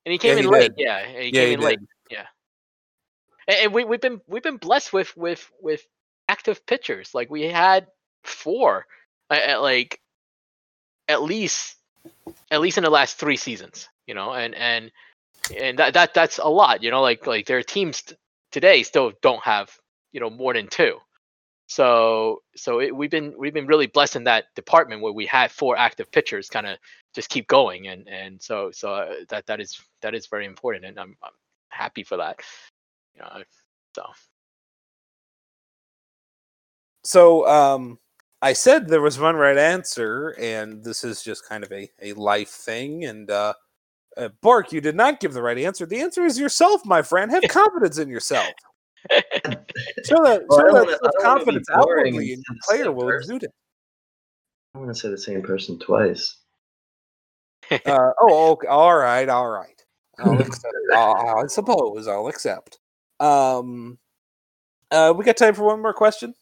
And he came he in late, did. yeah. He Yeah, came he in late, yeah. And, and we we've been we've been blessed with with with active pitchers. Like we had four, uh, like at least at least in the last three seasons, you know, and and and that that that's a lot, you know. Like like their teams t- today still don't have you know more than two. So so it, we've been we've been really blessed in that department where we had four active pitchers kind of just keep going and and so so uh, that that is that is very important and I'm, I'm happy for that. You know, so So um I said there was one right answer, and this is just kind of a, a life thing. And uh, uh, Bark, you did not give the right answer. The answer is yourself, my friend. Have confidence in yourself. Show that, Well, I show don't that wanna- I don't wanna be confidence outwardly, and and your say the player same will person. exude it. I want to say the same person twice. Uh, oh, okay. all right, all right. I'll accept. I suppose I'll accept. Um, uh, we got time for one more question.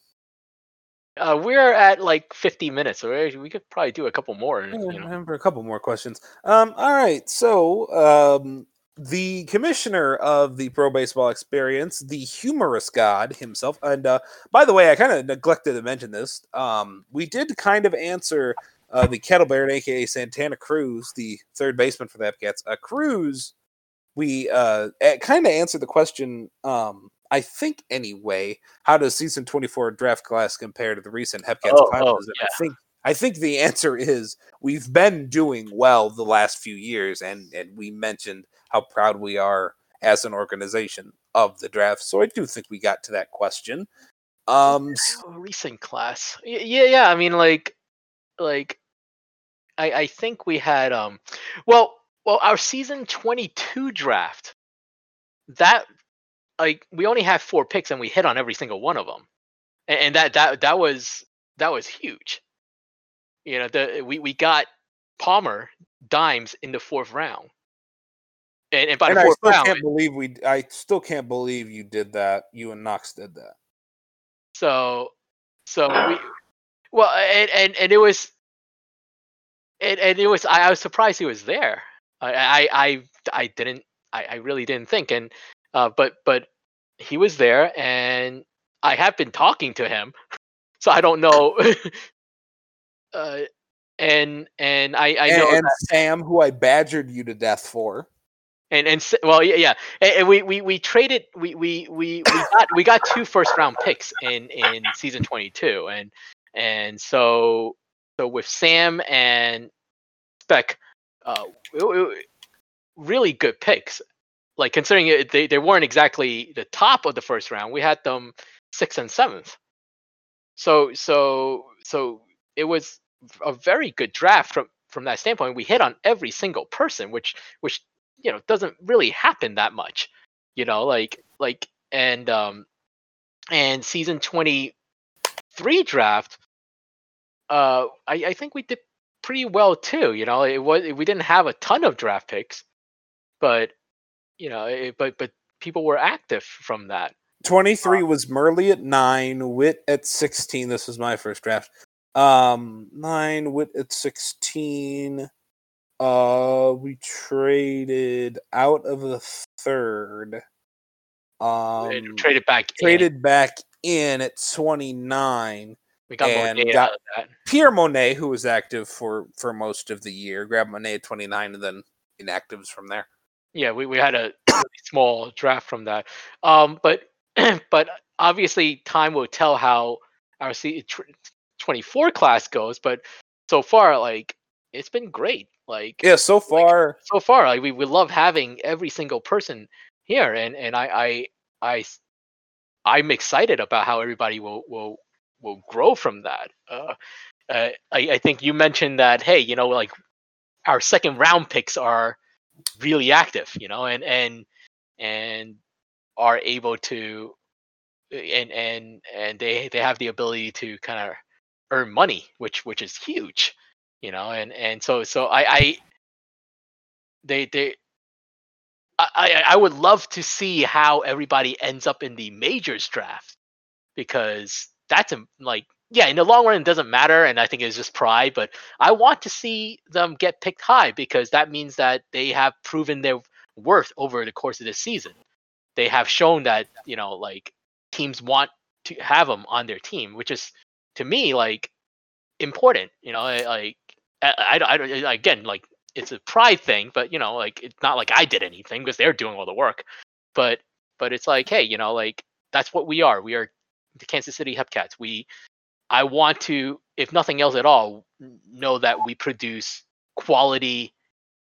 uh, we're at like 50 minutes, so we we could probably do a couple more. You know, for a couple more questions. Um, all right. So, um, the commissioner of the pro baseball experience, the humorous god himself, and uh, by the way, I kind of neglected to mention this. Um, we did kind of answer uh, the Kettle Baron, aka Santana Cruz, the third baseman for the Hepcats. Uh, Cruz, we uh, kind of answered the question. Um, I think anyway. How does season twenty four draft class compare to the recent Hepcats Oh, oh, classes? And I think I think the answer is we've been doing well the last few years, and and we mentioned how proud we are as an organization of the draft. So I do think we got to that question. Um, recent class. Yeah, yeah. I mean, like, like, I I think we had um, well, well, our season 22 draft. That like we only had four picks and we hit on every single one of them, and, and that that that was that was huge. You know, the we we got Palmer dimes in the fourth round, and, and by and the I still round, can't believe we. I still can't believe you did that. You and Knox did that. So, so we, well, and and, and it was, and, and it was. I, I was surprised he was there. I I I, I didn't. I, I really didn't think. And uh, but but he was there, and I have been talking to him, so I don't know. uh, and and I I And, know and Sam, who I badgered you to death for. and and well yeah yeah. And, and we, we we traded we we we we got we got two first round picks in in season 22 and and so so with sam and spec uh it- it- really good picks. Like considering it, they, they weren't exactly the top of the first round we had them sixth and seventh. So so so it was a very good draft from from that standpoint we hit on every single person which which you know doesn't really happen that much you know like like and um and season 23 draft uh i i think we did pretty well too you know it was we didn't have a ton of draft picks but you know it, but but people were active from that 23 was Marley at 9, Witt at 16. This was my first draft. Um 9 Witt at 16. Uh we traded out of the third. Um and traded back in. traded back in at 29. we got more and data got- out of that Pierre Monet, who was active for for most of the year, grabbed Monet at 29 and then inactives from there. yeah we, we had a really small draft from that um but but obviously time will tell how our 24 class goes but so far like it's been great like Yeah, so far so far like we, we love having every single person here and and I I I I'm excited about how everybody will will will grow from that. Uh, uh I, I think you mentioned that hey you know like our second round picks are really active you know and and and are able to and and and they they have the ability to kind of earn money which which is huge you know and and so so i i they they I, I would love to see how everybody ends up in the majors draft because that's a, like yeah in the long run it doesn't matter and I think it's just pride but I want to see them get picked high because that means that they have proven their worth over the course of this season. They have shown that you know like teams want to have them on their team, which is to me like important. You know, like I, I, I again like it's a pride thing, but you know like it's not like I did anything because they're doing all the work. But but it's like hey you know like that's what we are. We are the Kansas City Hepcats. We, I want to, if nothing else at all, know that we produce quality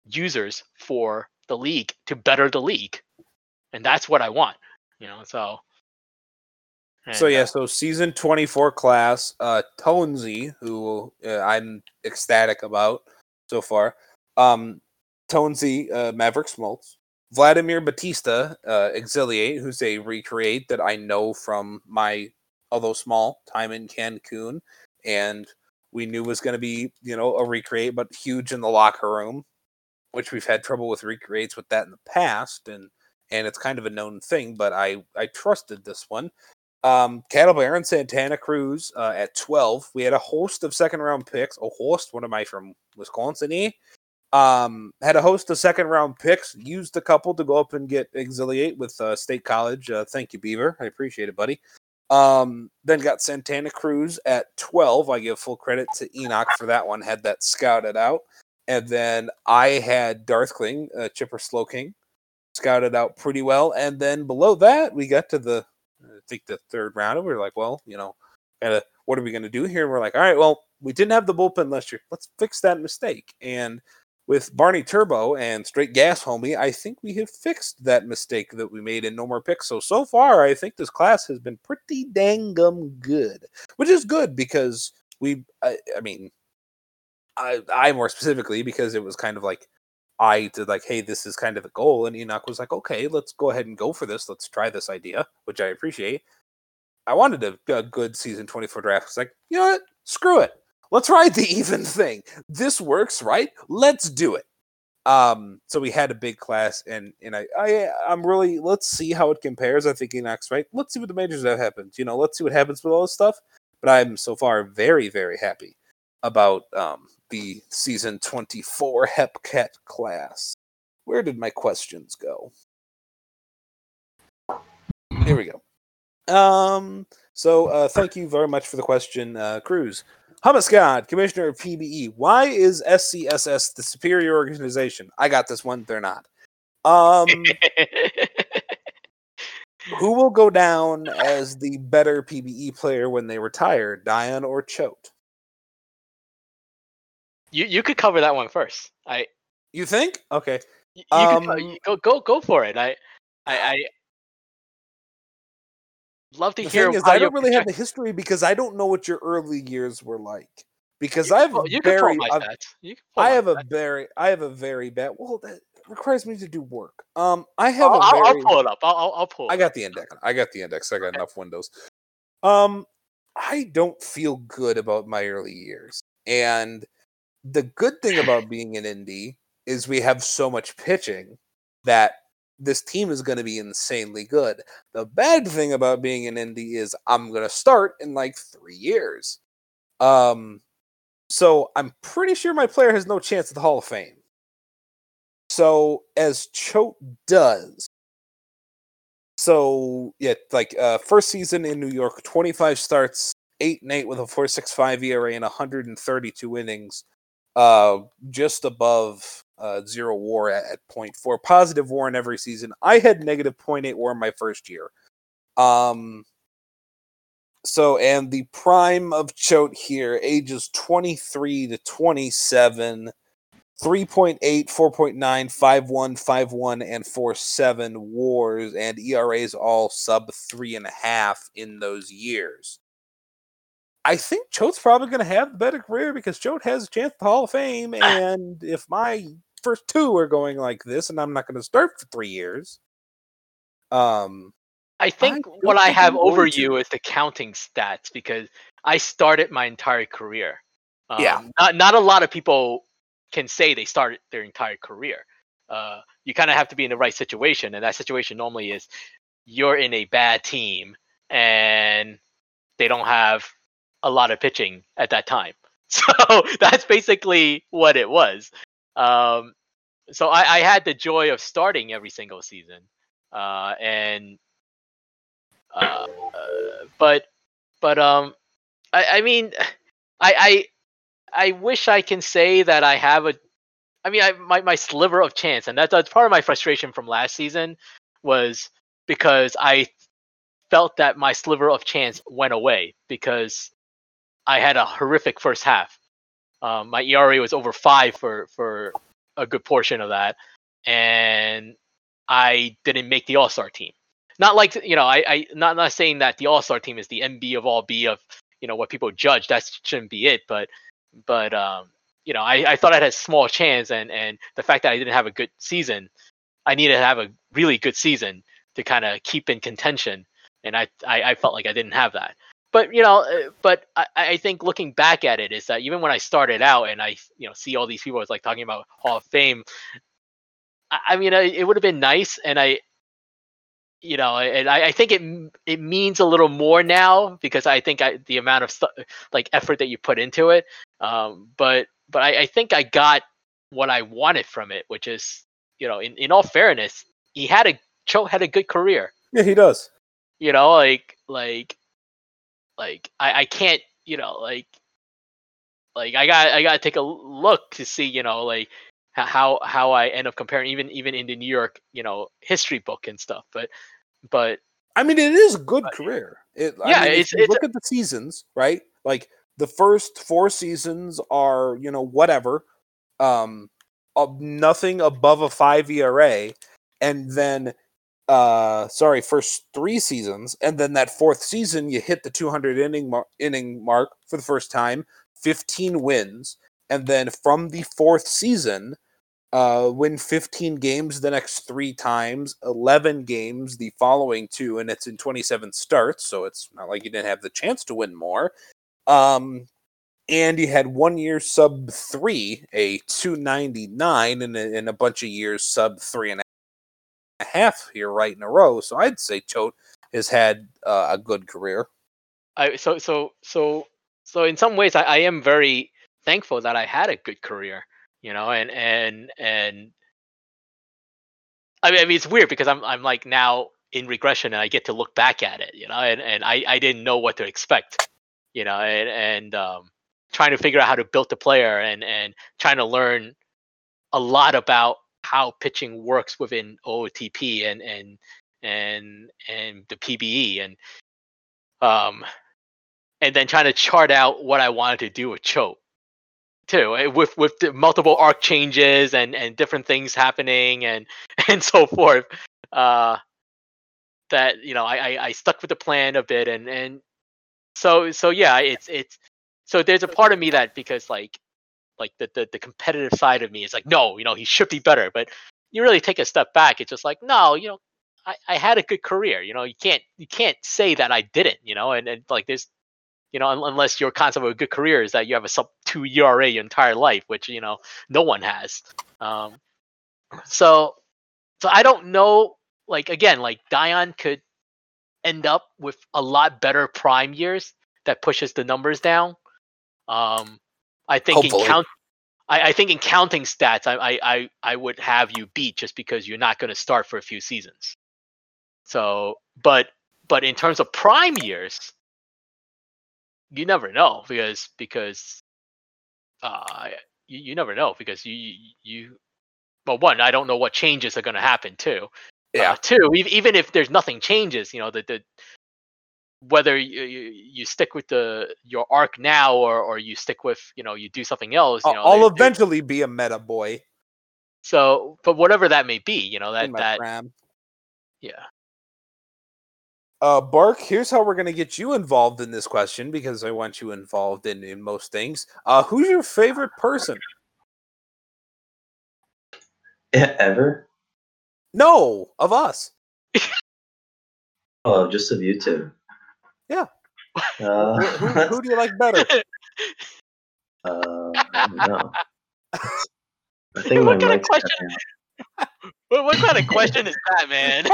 users for the league to better the league, and that's what I want. You know, so. So yeah, uh, so season 24 class, uh Tonesy, who uh, I'm ecstatic about so far. Um Tonesy, uh, Maverick Smoltz, Vladimir Batista, uh, Exiliate, who's a recreate that I know from my, although small, time in Cancun, and we knew was going to be, you know, a recreate, but huge in the locker room, which we've had trouble with recreates with that in the past, and and it's kind of a known thing, but I I trusted this one. Um, Cattle Baron Santana Cruz uh, at 12. We had a host of second round picks. A host, what am I from Wisconsin? Eh? Um, had a host of second round picks. Used a couple to go up and get exiliate with uh, State College. Uh, thank you, Beaver. I appreciate it, buddy. Um, then got Santana Cruz at 12. I give full credit to Enoch for that one. Had that scouted out. And then I had Darthling, uh, Chipper Slowking, scouted out pretty well. And then below that, we got to the, I think the third round. We were like, well, you know, kinda, what are we going to do here? And we're like, all right, well, we didn't have the bullpen last year. Let's fix that mistake. And with Barney Turbo and Straight Gas Homie, I think we have fixed that mistake that we made in No More Picks. So, so far, I think this class has been pretty dang good, which is good because we, I, I mean, I, I more specifically because it was kind of like I did like, hey, this is kind of the goal, and Enoch was like, okay, let's go ahead and go for this. Let's try this idea, which I appreciate. I wanted a, a good season 24 draft. It's like, you know what? Screw it. Let's ride the even thing. This works, right? Let's do it. Um, so we had a big class, and and I, I I'm really let's see how it compares. I think Enoch's right. Let's see what the majors have happened. You know, let's see what happens with all this stuff. But I'm so far very very happy about um the season 24 Hepcat class. Where did my questions go? Here we go. Um, so uh, thank you very much for the question, uh, Cruz. Hummus God, Commissioner of PBE. Why is SCSS the superior organization? I got this one. They're not. Um, who will go down as the better PBE player when they retire, Dion or Choate? You you could cover that one first. I You think? Okay. you, you could co- Um, you- go go go for it. I I, I love to The hear thing is, I don't really have the history because I don't know what your early years were like. Because you I've pull- you can very, my I've- You can I have a very, I have a very bad. Well, that requires me to do work. Um, I have I'll, a I'll, very. I'll pull it up. I'll I'll, pull. I got up. the index. I got the index. I got Okay. enough windows. Um, I don't feel good about my early years, and the good thing about being an indie is we have so much pitching that this team is going to be insanely good. The bad thing about being an indie is I'm going to start in like three years. Um, so I'm pretty sure my player has no chance at the Hall of Fame. So as Choate does, so yeah, like uh, first season in New York, 25 starts, eight and eight with a 4.65 ERA and 132 innings, uh, just above uh, zero WAR at, at 0.4. Positive WAR in every season. I had negative 0.8 WAR in my first year. Um, so and the prime of Choate here, ages 23 to 27. 3.8, 4.9, 5.1, 5.1, and 4.7 wars, and ERAs all sub three and a half in those years. I think Choate's probably going to have the better career because Choate has a chance at the Hall of Fame. And if my first two are going like this, and I'm not going to start for three years, um, I think don't what I have over to. you is the counting stats because I started my entire career. Um, Yeah. Not not a lot of people can say they started their entire career. Uh, you kind of have to be in the right situation, and that situation normally is you're in a bad team and they don't have a lot of pitching at that time. So that's basically what it was. Um, so I, I had the joy of starting every single season, uh, and uh, but but um, I, I mean, I, I I wish I can say that I have a. I mean, I my my sliver of chance, and that, that's part of my frustration from last season was because I felt that my sliver of chance went away because I had a horrific first half. Um, my ERA was over five for for a good portion of that, and I didn't make the All Star team. Not like you know, I, I not not saying that the All Star team is the MB of all B of you know what people judge. That shouldn't be it, but but um, you know, I, I thought I had a small chance, and and the fact that I didn't have a good season, I needed to have a really good season to kind of keep in contention, and I, I I felt like I didn't have that. But you know, uh, but I, I think looking back at it is that even when I started out and I you know see all these people was like talking about Hall of Fame, I, I mean it would have been nice, and I you know, and I, I, think it it means a little more now because I think I, the amount of stu- like effort that you put into it. Um, but but I, I, think I got what I wanted from it, which is you know, in, in all fairness, he had a Cho had a good career. Yeah, he does. You know, like like like I, I can't you know like like I got I got to take a look to see you know like how how I end up comparing even even in the New York you know history book and stuff. But but I mean, it is a good but, career. It, yeah, I mean, it's, it's look at the seasons, right? Like the first four seasons are you know whatever, um, nothing above a five ERA, and then uh sorry first three seasons and then that fourth season you hit the 200 inning mar- inning mark for the first time 15 wins and then from the fourth season uh, win 15 games the next three times, 11 games the following two, and it's in 27 starts, so it's not like you didn't have the chance to win more. Um, and you had one year sub three, a 299, and a, and a bunch of years sub three and half here right in a row. So I'd say Choate has had uh, a good career. I so so so so in some ways I, I am very thankful that I had a good career you know, and and and I mean, I mean, it's weird because I'm I'm like now in regression and I get to look back at it, you know, and, and I, I didn't know what to expect, you know, and, and um, trying to figure out how to build the player and, and trying to learn a lot about how pitching works within OOTP and, and, and, and the PBE and, um, and then trying to chart out what I wanted to do with Choate too eh, with with multiple arc changes and and different things happening and and so forth uh that you know I, I i stuck with the plan a bit and and so so yeah it's it's so there's a part of me that because like like the, the the competitive side of me is like no you know he should be better but you really take a step back it's just like no you know I, I had a good career you know you can't you can't say that i didn't you know and, and like there's you know, unless your concept of a good career is that you have a sub two ERA your entire life, which you know no one has. Um, so, so I don't know. Like again, like Dion could end up with a lot better prime years that pushes the numbers down. Um, I think Hopefully. in count, I, I, think in counting stats, I, I, I, would have you beat just because you're not going to start for a few seasons. So, but but in terms of prime years, you never know because because uh you, you never know because you you well one I don't know what changes are going to happen too. Yeah. Uh, two even if there's nothing changes, you know the the whether you, you, you stick with the your arc now or or you stick with you know you do something else. You know, I'll eventually be a meta boy. So, but whatever that may be, you know that that pram. yeah. Uh, Bark, here's how we're going to get you involved in this question because I want you involved in, in most things. Uh, who's your favorite person? Ever? No, of us. oh, just of you two. Yeah. Uh, who, who, who, do you like better? Uh, I. I think what kind of question? what, what kind of question is that, man?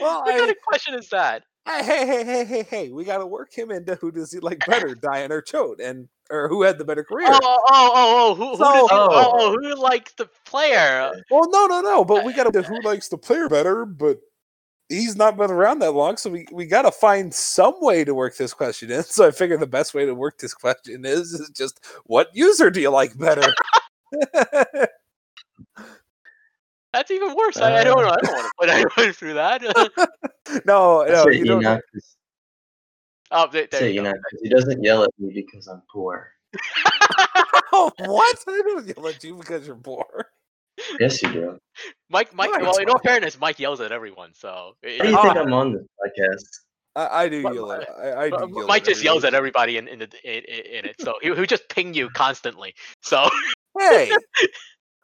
well, what I, kind of question is that? Hey, hey, hey, hey, hey, We got to work him into who does he like better, Dion or Choate, and or who had the better career. Oh, oh, oh, oh, who, so, who does he, oh. oh, who likes the player? Well, no, no, no. But we got to who likes the player better, but he's not been around that long, so we, we got to find some way to work this question in. So I figure the best way to work this question is, is just what user do you like better? That's even worse. I, I don't know. I don't want to put uh. anyone through that. no, no, say you don't. Enoch. 'cause- oh, there, there you go. Enoch 'cause he doesn't yell at me because I'm poor. Oh, what? I don't yell at you because you're poor. Yes, you do. Mike, Mike. Right. Well, in all fairness, Mike yells at everyone. So it, Why do you Oh. think I'm on this podcast? I, I do But- yell at. I, I do Uh, yell Mike at just yells at everybody. everybody in in, the, in, in in it, so he he would just ping you constantly. So Hey,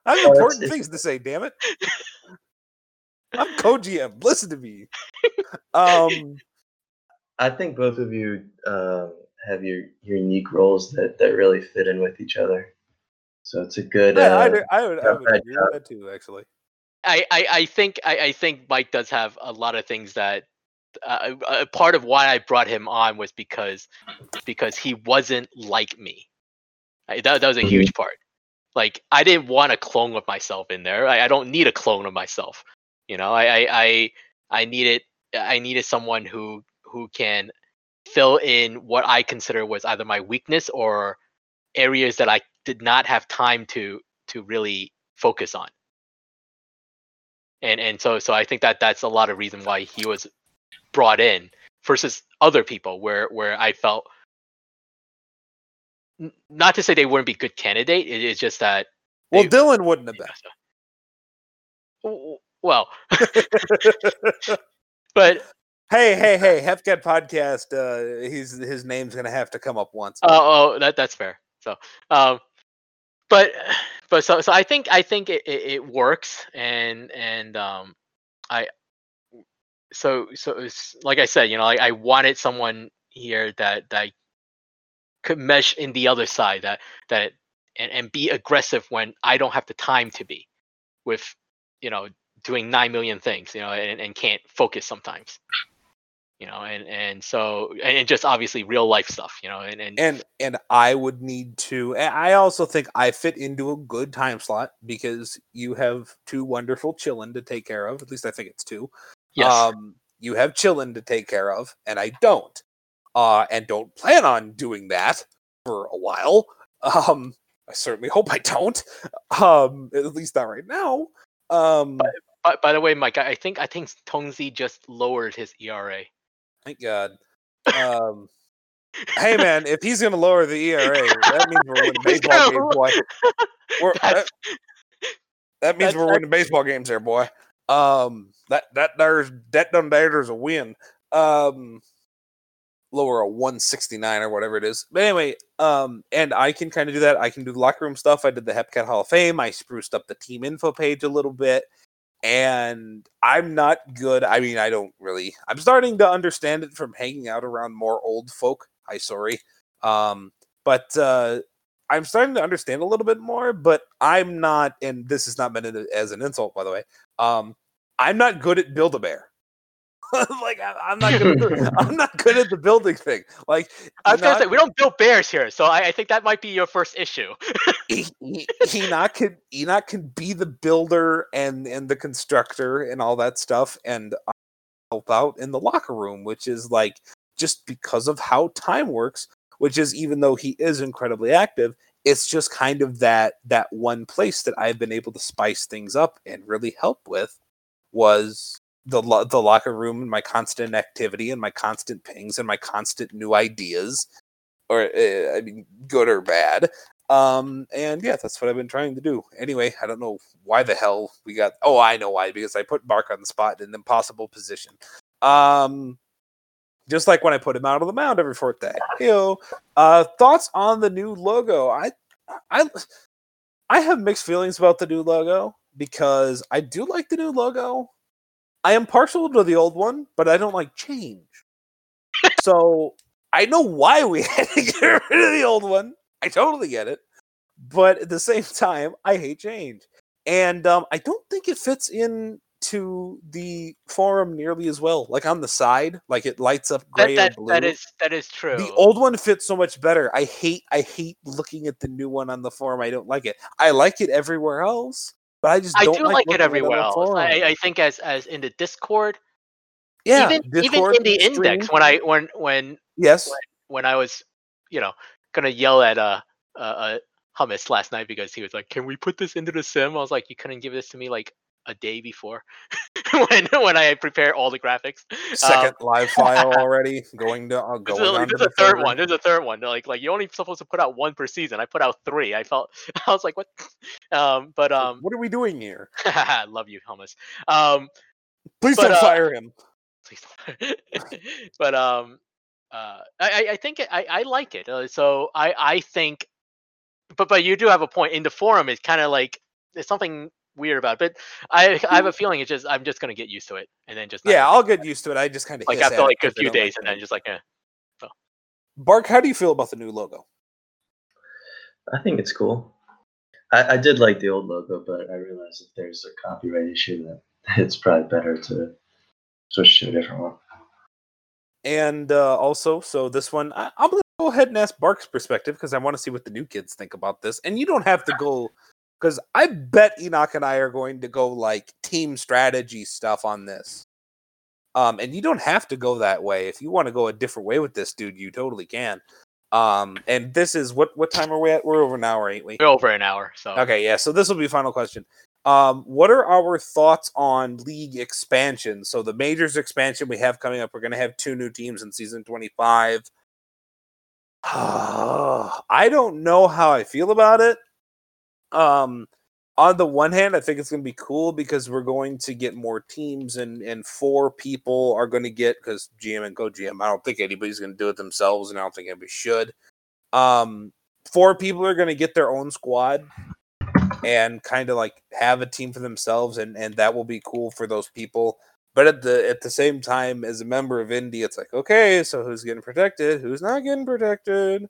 I have Oh, important it's- things to say. Damn it! I'm co-GM. Listen to me. Um, I think both of you um, have your, your unique roles that, that really fit in with each other. So it's a good. yeah, I, uh, do- I would, I would agree job. with that too. Actually, I, I, I think I, I think Mike does have a lot of things that uh, a part of why I brought him on was because because he wasn't like me. I, that that was a Mhm. huge part. Like I didn't want a clone of myself in there. I, I don't need a clone of myself. You know, I I I, I needed I needed someone who who can fill in what I consider was either my weakness or areas that I did not have time to to really focus on and and so so I think that that's a lot of reason why he was brought in versus other people where where I felt not to say they wouldn't be good candidate. It is just that well, they- Dylan wouldn't have been. know, so- W- well, but Hey, hey, hey! Hepcat podcast. Uh, he's his name's gonna have to come up once. oh oh that that's fair. So um, but but so so I think I think it, it, it works and and um I so so it's, like I said you know like I wanted someone here that that could mesh in the other side that that and, and be aggressive when I don't have the time to be with you know doing nine million things you know and, and can't focus sometimes you know and and so and, just obviously real life stuff you know and and, and and I would need to. and I also think I fit into a good time slot because you have two wonderful chillin to take care of. At least I think it's two. yes Um, you have chillin to take care of, and I don't. Uh, and don't plan on doing that for a while. Um, I certainly hope I don't. Um, at least not right now. Um, by, by the way Mike I think I think Tongzi just lowered his ERA thank God. Um, hey man, if he's gonna lower the ERA, that means we're winning baseball games, boy. We're, that, that means we're winning baseball games there, boy. Um, that that there's that done there's a win. Um, lower a 169 or whatever it is. But anyway, um, and I can kind of do that. I can do the locker room stuff. I did the Hepcat Hall of Fame. I spruced up the team info page a little bit. And I'm not good. I mean, I don't really. I'm starting to understand it from hanging out around more old folk. Hi, sorry. Um, but uh, I'm starting to understand a little bit more. But I'm not, and this is not meant as an insult, by the way. Um, I'm not good at build a bear. like I, I'm not good. At the, I'm not good at the building thing. Like I was gonna say we don't build bears here, so I, I think that might be your first issue. Enoch can Enoch can be the builder and and the constructor and all that stuff, and I help out in the locker room, which is like just because of how time works. Which is even though he is incredibly active, it's just kind of that that one place that I've been able to spice things up and really help with was the lo- the locker room and my constant activity and my constant pings and my constant new ideas, or uh, I mean, good or bad. Um, and yeah, that's what I've been trying to do. Anyway, I don't know why the hell we got. Oh, I know why because I put Mark on the spot in an impossible position. Um, just like when I put him out of the mound every fourth day. Ew. Uh, thoughts on the new logo? I, I, I have mixed feelings about the new logo because I do like the new logo. I am partial to the old one, but I don't like change. so I know why we had to get rid of the old one. I totally get it. But at the same time, I hate change. And um, I don't think it fits in to the forum nearly as well. Like on the side, like it lights up That, gray that, or blue. that is that is true. The old one fits so much better. I hate I hate looking at the new one on the forum. I don't like it. I like it everywhere else, but I just I do like looking it everywhere else. I, I think as as in the Discord, yeah, even even in the index when I when when yes, when I was, you know, gonna yell at a uh, uh hummus last night because he was like, "Can we put this into the sim?" I was like, "You couldn't give this to me like a day before when when I prepare all the graphics. Second live file already going to uh, going a, on to there's a the third one. There's a third one. They're like like you're only supposed to put out one per season. I put out three. I felt I was like what? Um, but um, what are we doing here? love you, Hummus. Um, Please but, don't uh, fire him. please don't. but um, uh, I I- I think I I like it. Uh, so I I think, but but you do have a point. In the forum, it's kind of like it's something weird about it. But I I have a feeling it's just I'm just gonna get used to it and then just Yeah, I'll get used to it. I just kind of like after like a few days and then just like eh. Bark, how do you feel about the new logo? I think it's cool. I, I did like the old logo, but I realized if there's a copyright issue, that it's probably better to switch to a different one. And uh, also, so this one, I, I'm gonna go ahead and ask Bark's perspective because I want to see what the new kids think about this. And you don't have to go because I bet Enoch and I are going to go like team strategy stuff on this. Um, and you don't have to go that way. If you want to go a different way with this, dude, you totally can. Um, and this is what what time are we at? We're over an hour, ain't we? we're over an hour. So Okay, yeah. So this will be final question. Um, what are our thoughts on league expansion? So the majors expansion we have coming up, we're gonna have two new teams in season twenty-five. I don't know how I feel about it. Um, on the one hand, I think it's gonna be cool because we're going to get more teams, and and four people are going to get because GM and co-GM. I don't think anybody's going to do it themselves, and I don't think anybody should. Um, four people are going to get their own squad and kind of like have a team for themselves and and that will be cool for those people but at the at the same time as a member of indie it's like okay so who's getting protected who's not getting protected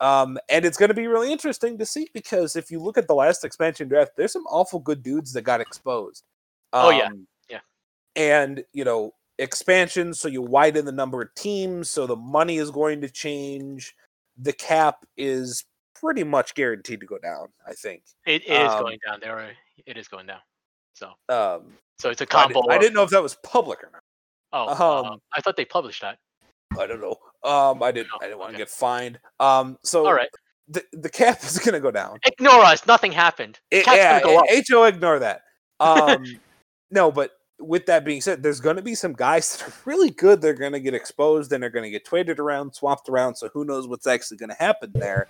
um and it's going to be really interesting to see because if you look at the last expansion draft there's some awful good dudes that got exposed Oh, yeah. Um, Yeah. and you know expansion so you widen the number of teams so the money is going to change the cap is pretty much guaranteed to go down i think it, it is um, going down. There, it is going down. So um so it's a combo. did, I of- didn't know if that was public or not Oh, uh, um, I thought they published that. i don't know um i didn't i didn't want to okay. get fined. Um so All right, the, the cap is going to go down. Ignore us. Nothing happened. It- cap's yeah, gonna go up. ho ignore that. Um no but with that being said there's going to be some guys that are really good. They're going to get exposed and they're going to get traded around swapped around so who knows what's actually going to happen there.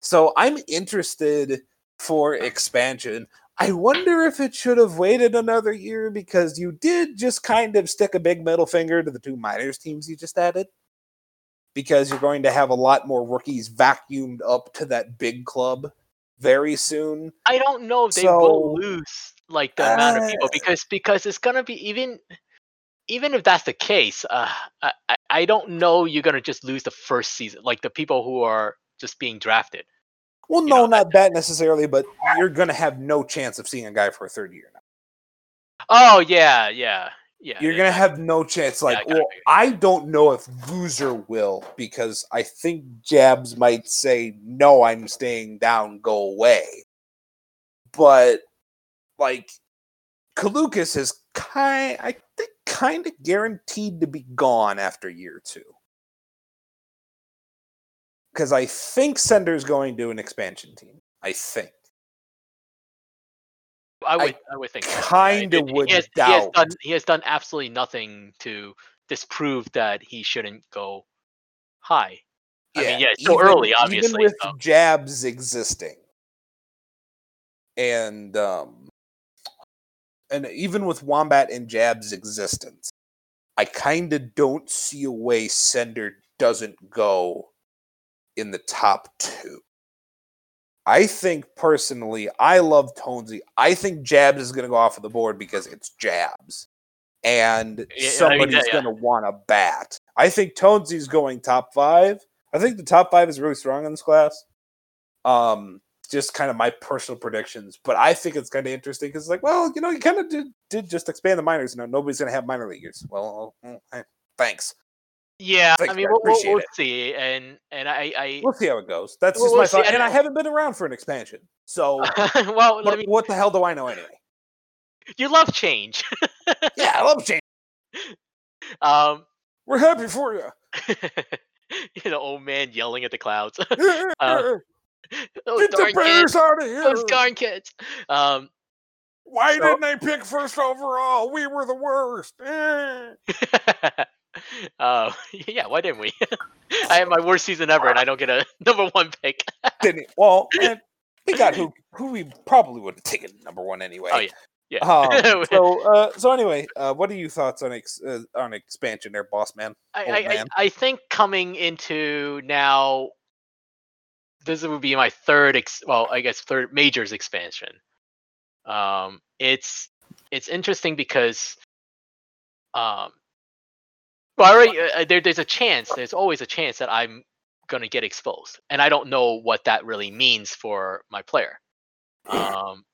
So i'm interested for expansion. I wonder if it should have waited another year because you did just kind of stick a big middle finger to the two minors teams you just added because you're going to have a lot more rookies vacuumed up to that big club very soon I don't know if they So- will lose like the amount of people Uh, because because it's gonna be even even if that's the case, uh, I I- don't know you're gonna just lose the first season like the people who are just being drafted. Well, you no, know, not that necessarily, but you're going to have no chance of seeing a guy for a third year now. Oh yeah, yeah, yeah. You're yeah, to have no chance. Yeah, I Like, well, I don't know if Loser will because I think Jabs might say, no, I'm staying down, go away. But, like, Kalukas is kind, I think, kind of guaranteed to be gone after year two. Because I think Sender's going to an expansion team. I think. I would I, would think kinda would he has, he has doubt. done he has done absolutely nothing to disprove that he shouldn't go high. I mean, yeah, it's still early, obviously, Even with so. jabs existing, and um, and even with Wombat and Jabs' existence, I kind of don't see a way Sender doesn't go in the top two. I think personally, I love Tonesy. I think Jabs is going to go off of the board because it's Jabs, and Yeah, I mean, somebody's yeah, going to want to bat. I think Tonesy's going top five. I think the top five is really strong in this class. Um, just kind of my personal predictions, but I think it's kind of interesting because, it's like, well, you know, you kind of did did just expand the minors. You know, nobody's going to have minor leaguers. Well, mm, thanks. Yeah, I Thanks, mean I we'll, we'll, we'll see, and and I I We'll see how it goes. That's Well, just we'll my see. thought. I And I haven't been around for an expansion, so well what, me. what the hell do I know anyway? You love change. Yeah, I love change. um, We're happy for you. you know, old man yelling at the clouds. Uh, Those Get the darn bears kids. out of here. Those darn kids. Um, Why So- didn't they pick first overall? We were the worst. Uh, yeah, why didn't we? I had my worst season ever, and I don't get a number one pick. Didn't? Well, man, we got who who we probably would have taken number one anyway. Oh, yeah. Yeah. Um, so uh, so anyway, uh, what are your thoughts on ex- uh, on expansion there, boss man? I, I, I. I think coming into now, this would be my third, ex- well, I guess third majors expansion. Um, it's it's interesting because, um, well, already, uh, there, there's a chance. There's always a chance that I'm gonna get exposed, and I don't know what that really means for my player. Um,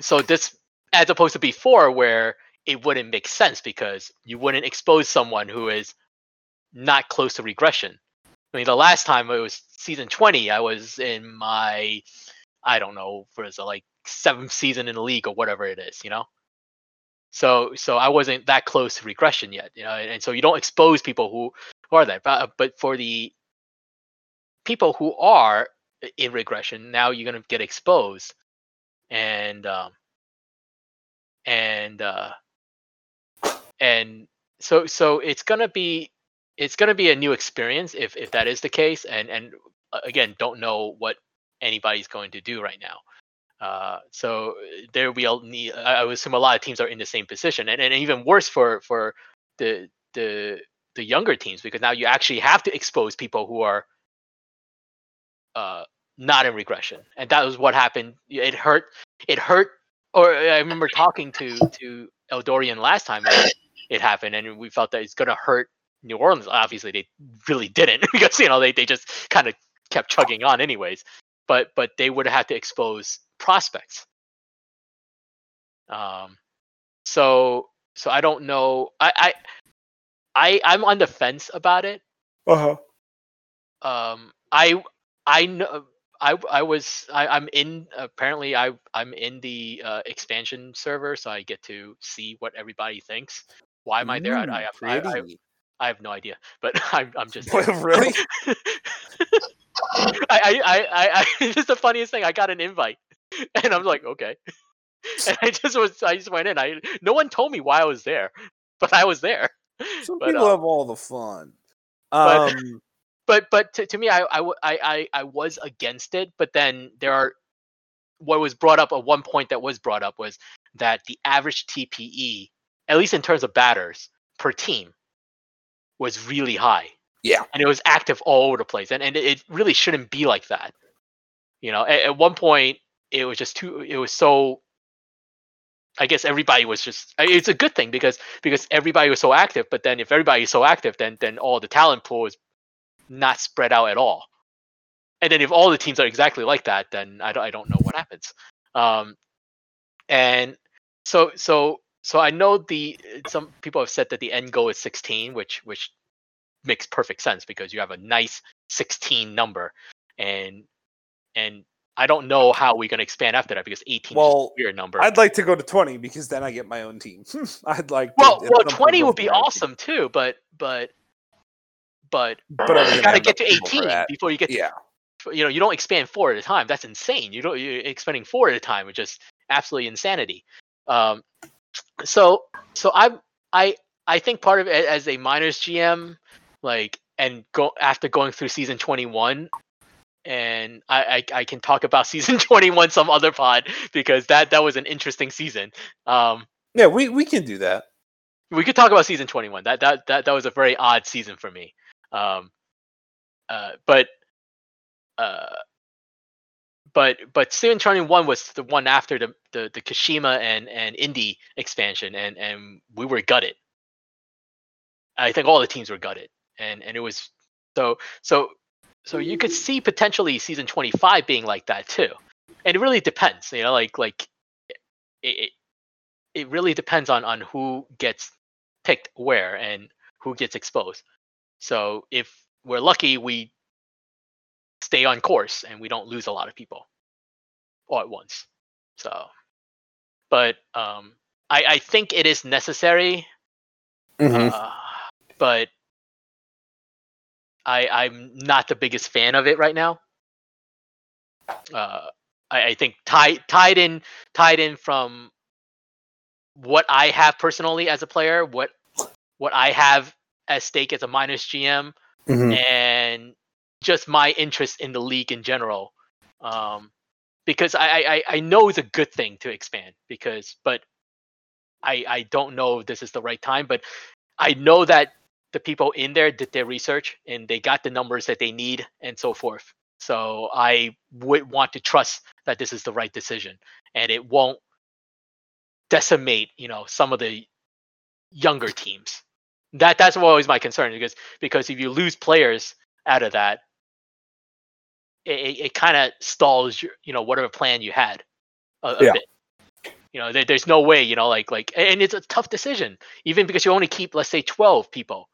so this, as opposed to before, where it wouldn't make sense because you wouldn't expose someone who is not close to regression. I mean, the last time it was season 20, I was in my, I don't know, was it like seventh season in the league or whatever it is, you know? So, so I wasn't that close to regression yet, you know, and, and so you don't expose people who, who are that. But, but for the people who are in regression, now you're going to get exposed. And, um, and, uh, and so so it's gonna be it's gonna be a new experience if if that is the case and and uh, again don't know what anybody's going to do right now uh so uh, there will be a need i would assume a lot of teams are in the same position and, and even worse for for the the the younger teams because now you actually have to expose people who are uh not in regression and that was what happened. It hurt it hurt or i remember talking to to eldorian last time it happened and we felt that it's going to hurt new orleans. Obviously they really didn't because you know they, they just kind of kept chugging on anyways but but they would have had to expose prospects um so so i don't know i i, I i'm on the fence about it Uh huh. um i i know I, I was I, I'm in apparently I I'm in the uh, expansion server so I get to see what everybody thinks. Why am I there? I, I, have, I, I, I have no idea, but I'm I'm just really? I, I, I, I, I it's the funniest thing. I got an invite, and I'm like, okay. And I just was, I just went in. I no one told me why I was there, but I was there. Some But, people uh, have all the fun. but- Um, But but to, to me, I was against it. But then there are what was brought up at one point that was brought up was that the average TPE, at least in terms of batters per team, was really high. Yeah. and it was active all over the place, and and it really shouldn't be like that. You know, at, at one point it was just too. It was so. I guess everybody was just. It's a good thing because because everybody was so active. But then if everybody is so active, then then all the talent pool is not spread out at all. And then if all the teams are exactly like that, then I don't I don't know what happens. Um, and so so so I know the some people have said that the end goal is 16, which which makes perfect sense because you have a nice 16 number, and and I don't know how we're gonna expand after that because 18 Well, is a weird number. I'd like to go to 20 because then I get my own team. I'd like. well, at well, point 20 would be own team. awesome too, but but but But you gonna gotta get to enough people for 18 before you get to Yeah. you know you don't expand four at a time that's insane you don't you're expanding four at a time which is absolutely insanity um so so i i i think part of it as a minors gm like and go after going through season 21 and I, I i can talk about season 21 some other pod because that that was an interesting season. Um Yeah, we, we can do that. we could talk about season 21 that that that, that was a very odd season for me. Um uh but uh but but season 21 was the one after the the, the kashima and and indie expansion and and we were gutted. I think all the teams were gutted and and it was so so so you could see potentially season 25 being like that too and it really depends you know like like it, it it really depends on on who gets picked where and who gets exposed. So if we're lucky, we stay on course and we don't lose a lot of people all at once. So, but um, I I think it is necessary. Mhm. Uh, but I I'm not the biggest fan of it right now. Uh, I, I think tied tied in tied in from what I have personally as a player, what what I have at stake as a minors GM, Mhm. and just my interest in the league in general. Um, because I, I I- I know it's a good thing to expand because, but I I don't know if this is the right time. But I know that the people in there did their research and they got the numbers that they need and so forth. So I would want to trust that this is the right decision and it won't decimate, you know, some of the younger teams. That that's always my concern because because if you lose players out of that, it, it, kind of stalls your you know whatever plan you had a, a Yeah. bit. You know, there, there's no way you know like like and it's a tough decision even because you only keep let's say 12 people.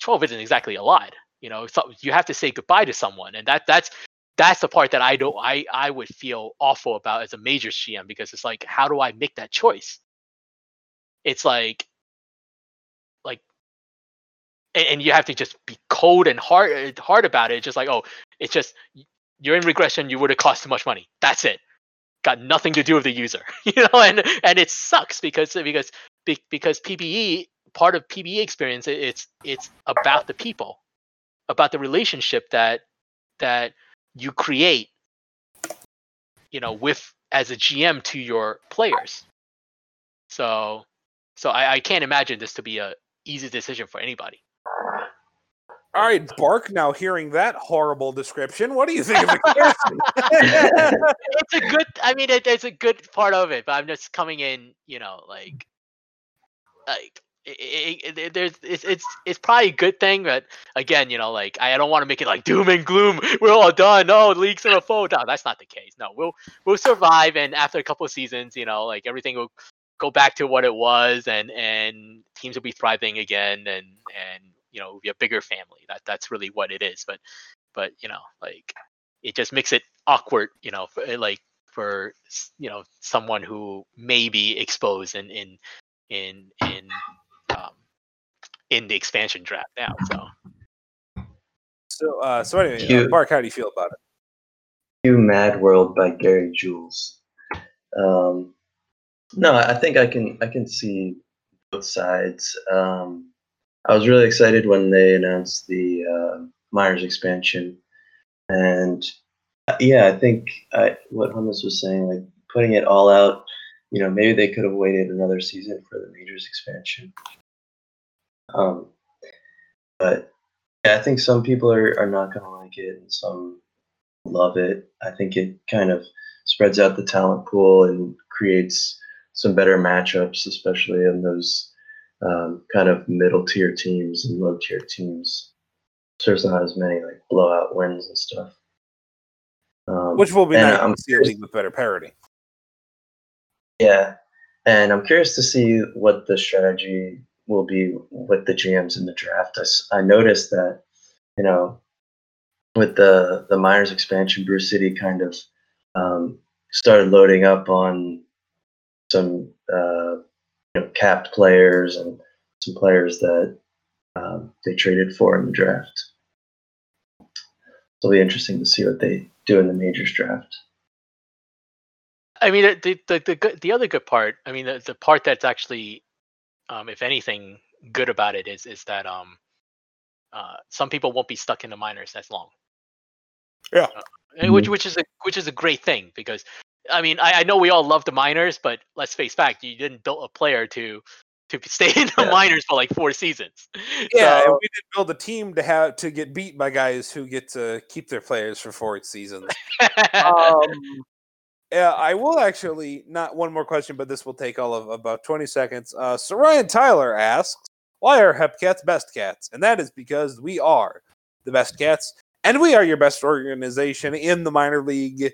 12 isn't exactly a lot. You know, so you have to say goodbye to someone, and that that's that's the part that I don't I I would feel awful about as a major GM because it's like how do I make that choice? It's like like and, and you have to just be cold and hard uh, hard about it. Just like oh, it's just you're in regression. You would have cost too much money. That's it. Got nothing to do with the user, you know, and and it sucks because because because PBE part of PBE experience it's it's about the people, about the relationship that that you create, you know, with as a GM to your players. So so I, I can't imagine this to be a easy decision for anybody. All right, Bark. Now hearing that horrible description, what do you think of the casting? it's a good. I mean, it, it's a good part of it, but I'm just coming in, you know, like, like it, it, there's it's it's it's probably a good thing, but again, you know, like I don't want to make it like doom and gloom. We're all done. No, leagues in a foe. No, that's not the case. No, we'll we'll survive, and after a couple of seasons, you know, like everything will go back to what it was, and and teams will be thriving again, and and you know, we be a bigger family. That that's really what it is. But but you know, like it just makes it awkward, you know, for, uh, like for you know someone who may be exposed in in in in in the expansion draft now. So so, uh, so anyway, uh, Cute. Bark, how do you feel about it? You Mad World by Gary Jules. Um, no, I think I can I can see both sides. Um, I was really excited when they announced the uh, minors expansion, and uh, yeah, I think I, what Hummus was saying, like putting it all out. You know, maybe they could have waited another season for the majors expansion. Um, but yeah, I think some people are, are not going to like it, and some love it. I think it kind of spreads out the talent pool and creates some better matchups, especially in those um, kind of middle tier teams and low tier teams. So there's not as many like blowout wins and stuff. Um, Which will be nice I'm to see a league with better parity. Yeah, and I'm curious to see what the strategy will be with the GMs in the draft. I noticed that, you know, with the the minors expansion, Bruce City kind of um, started loading up on some uh, you know capped players and some players that um, they traded for in the draft. It'll be interesting to see what they do in the majors draft. I mean, the the the, the, the other good part. I mean, the, the part that's actually, um, if anything, good about it is is that um, uh, some people won't be stuck in the minors as long. Yeah. Uh, and which Mhm. which is a which is a great thing because I mean I, I know we all love the minors, but let's face fact, you didn't build a player to to stay in the Yeah. minors for like four seasons. Yeah, and So- we didn't build a team to have to get beat by guys who get to keep their players for four seasons. um, yeah, I will actually not one more question, but this will take all of about twenty seconds. Uh, so Ryan Tyler asks, "Why are Hepcats best cats?" And that is because we are the best cats, and we are your best organization in the minor league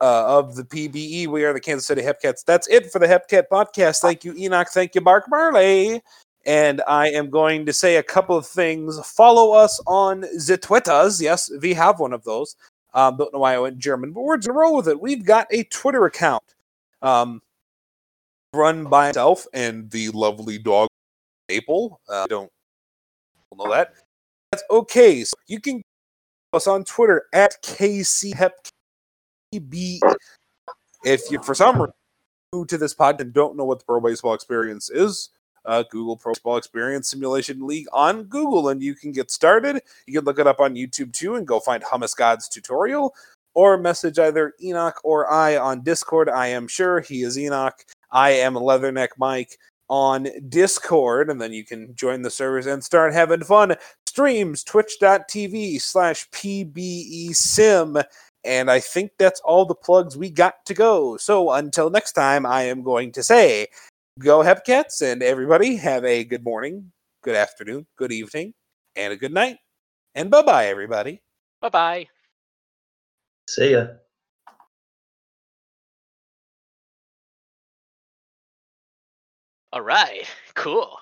uh, of the PBE. We are the Kansas City Hepcats. That's it for the Hepcat podcast. Thank you, Enoch. Thank you, Bark Marley. And I am going to say a couple of things. Follow us on the Twitters. Yes, we have one of those. Um, don't know why I went German, but we're to roll with it. We've got a Twitter account um, run by myself and the lovely dog Maple. Uh, I don't know that. That's okay. So you can us on Twitter at KCHEPB. If you, for some reason, new to this pod and don't know what the Pro Baseball Experience is, uh, Google Pro Football Experience Simulation League on Google, and you can get started. You can look it up on YouTube too, and go find Hummus God's tutorial, or message either Enoch or I on Discord. I am sure he is Enoch. I am Leatherneck Mike on Discord, and then you can join the servers and start having fun. Streams twitch.tv slash PBE Sim. And I think that's all the plugs we got to go. So until next time, I am going to say, go Hepcats, and everybody have a good morning, good afternoon, good evening, and a good night. And bye bye, everybody. Bye bye. See ya. All right. Cool.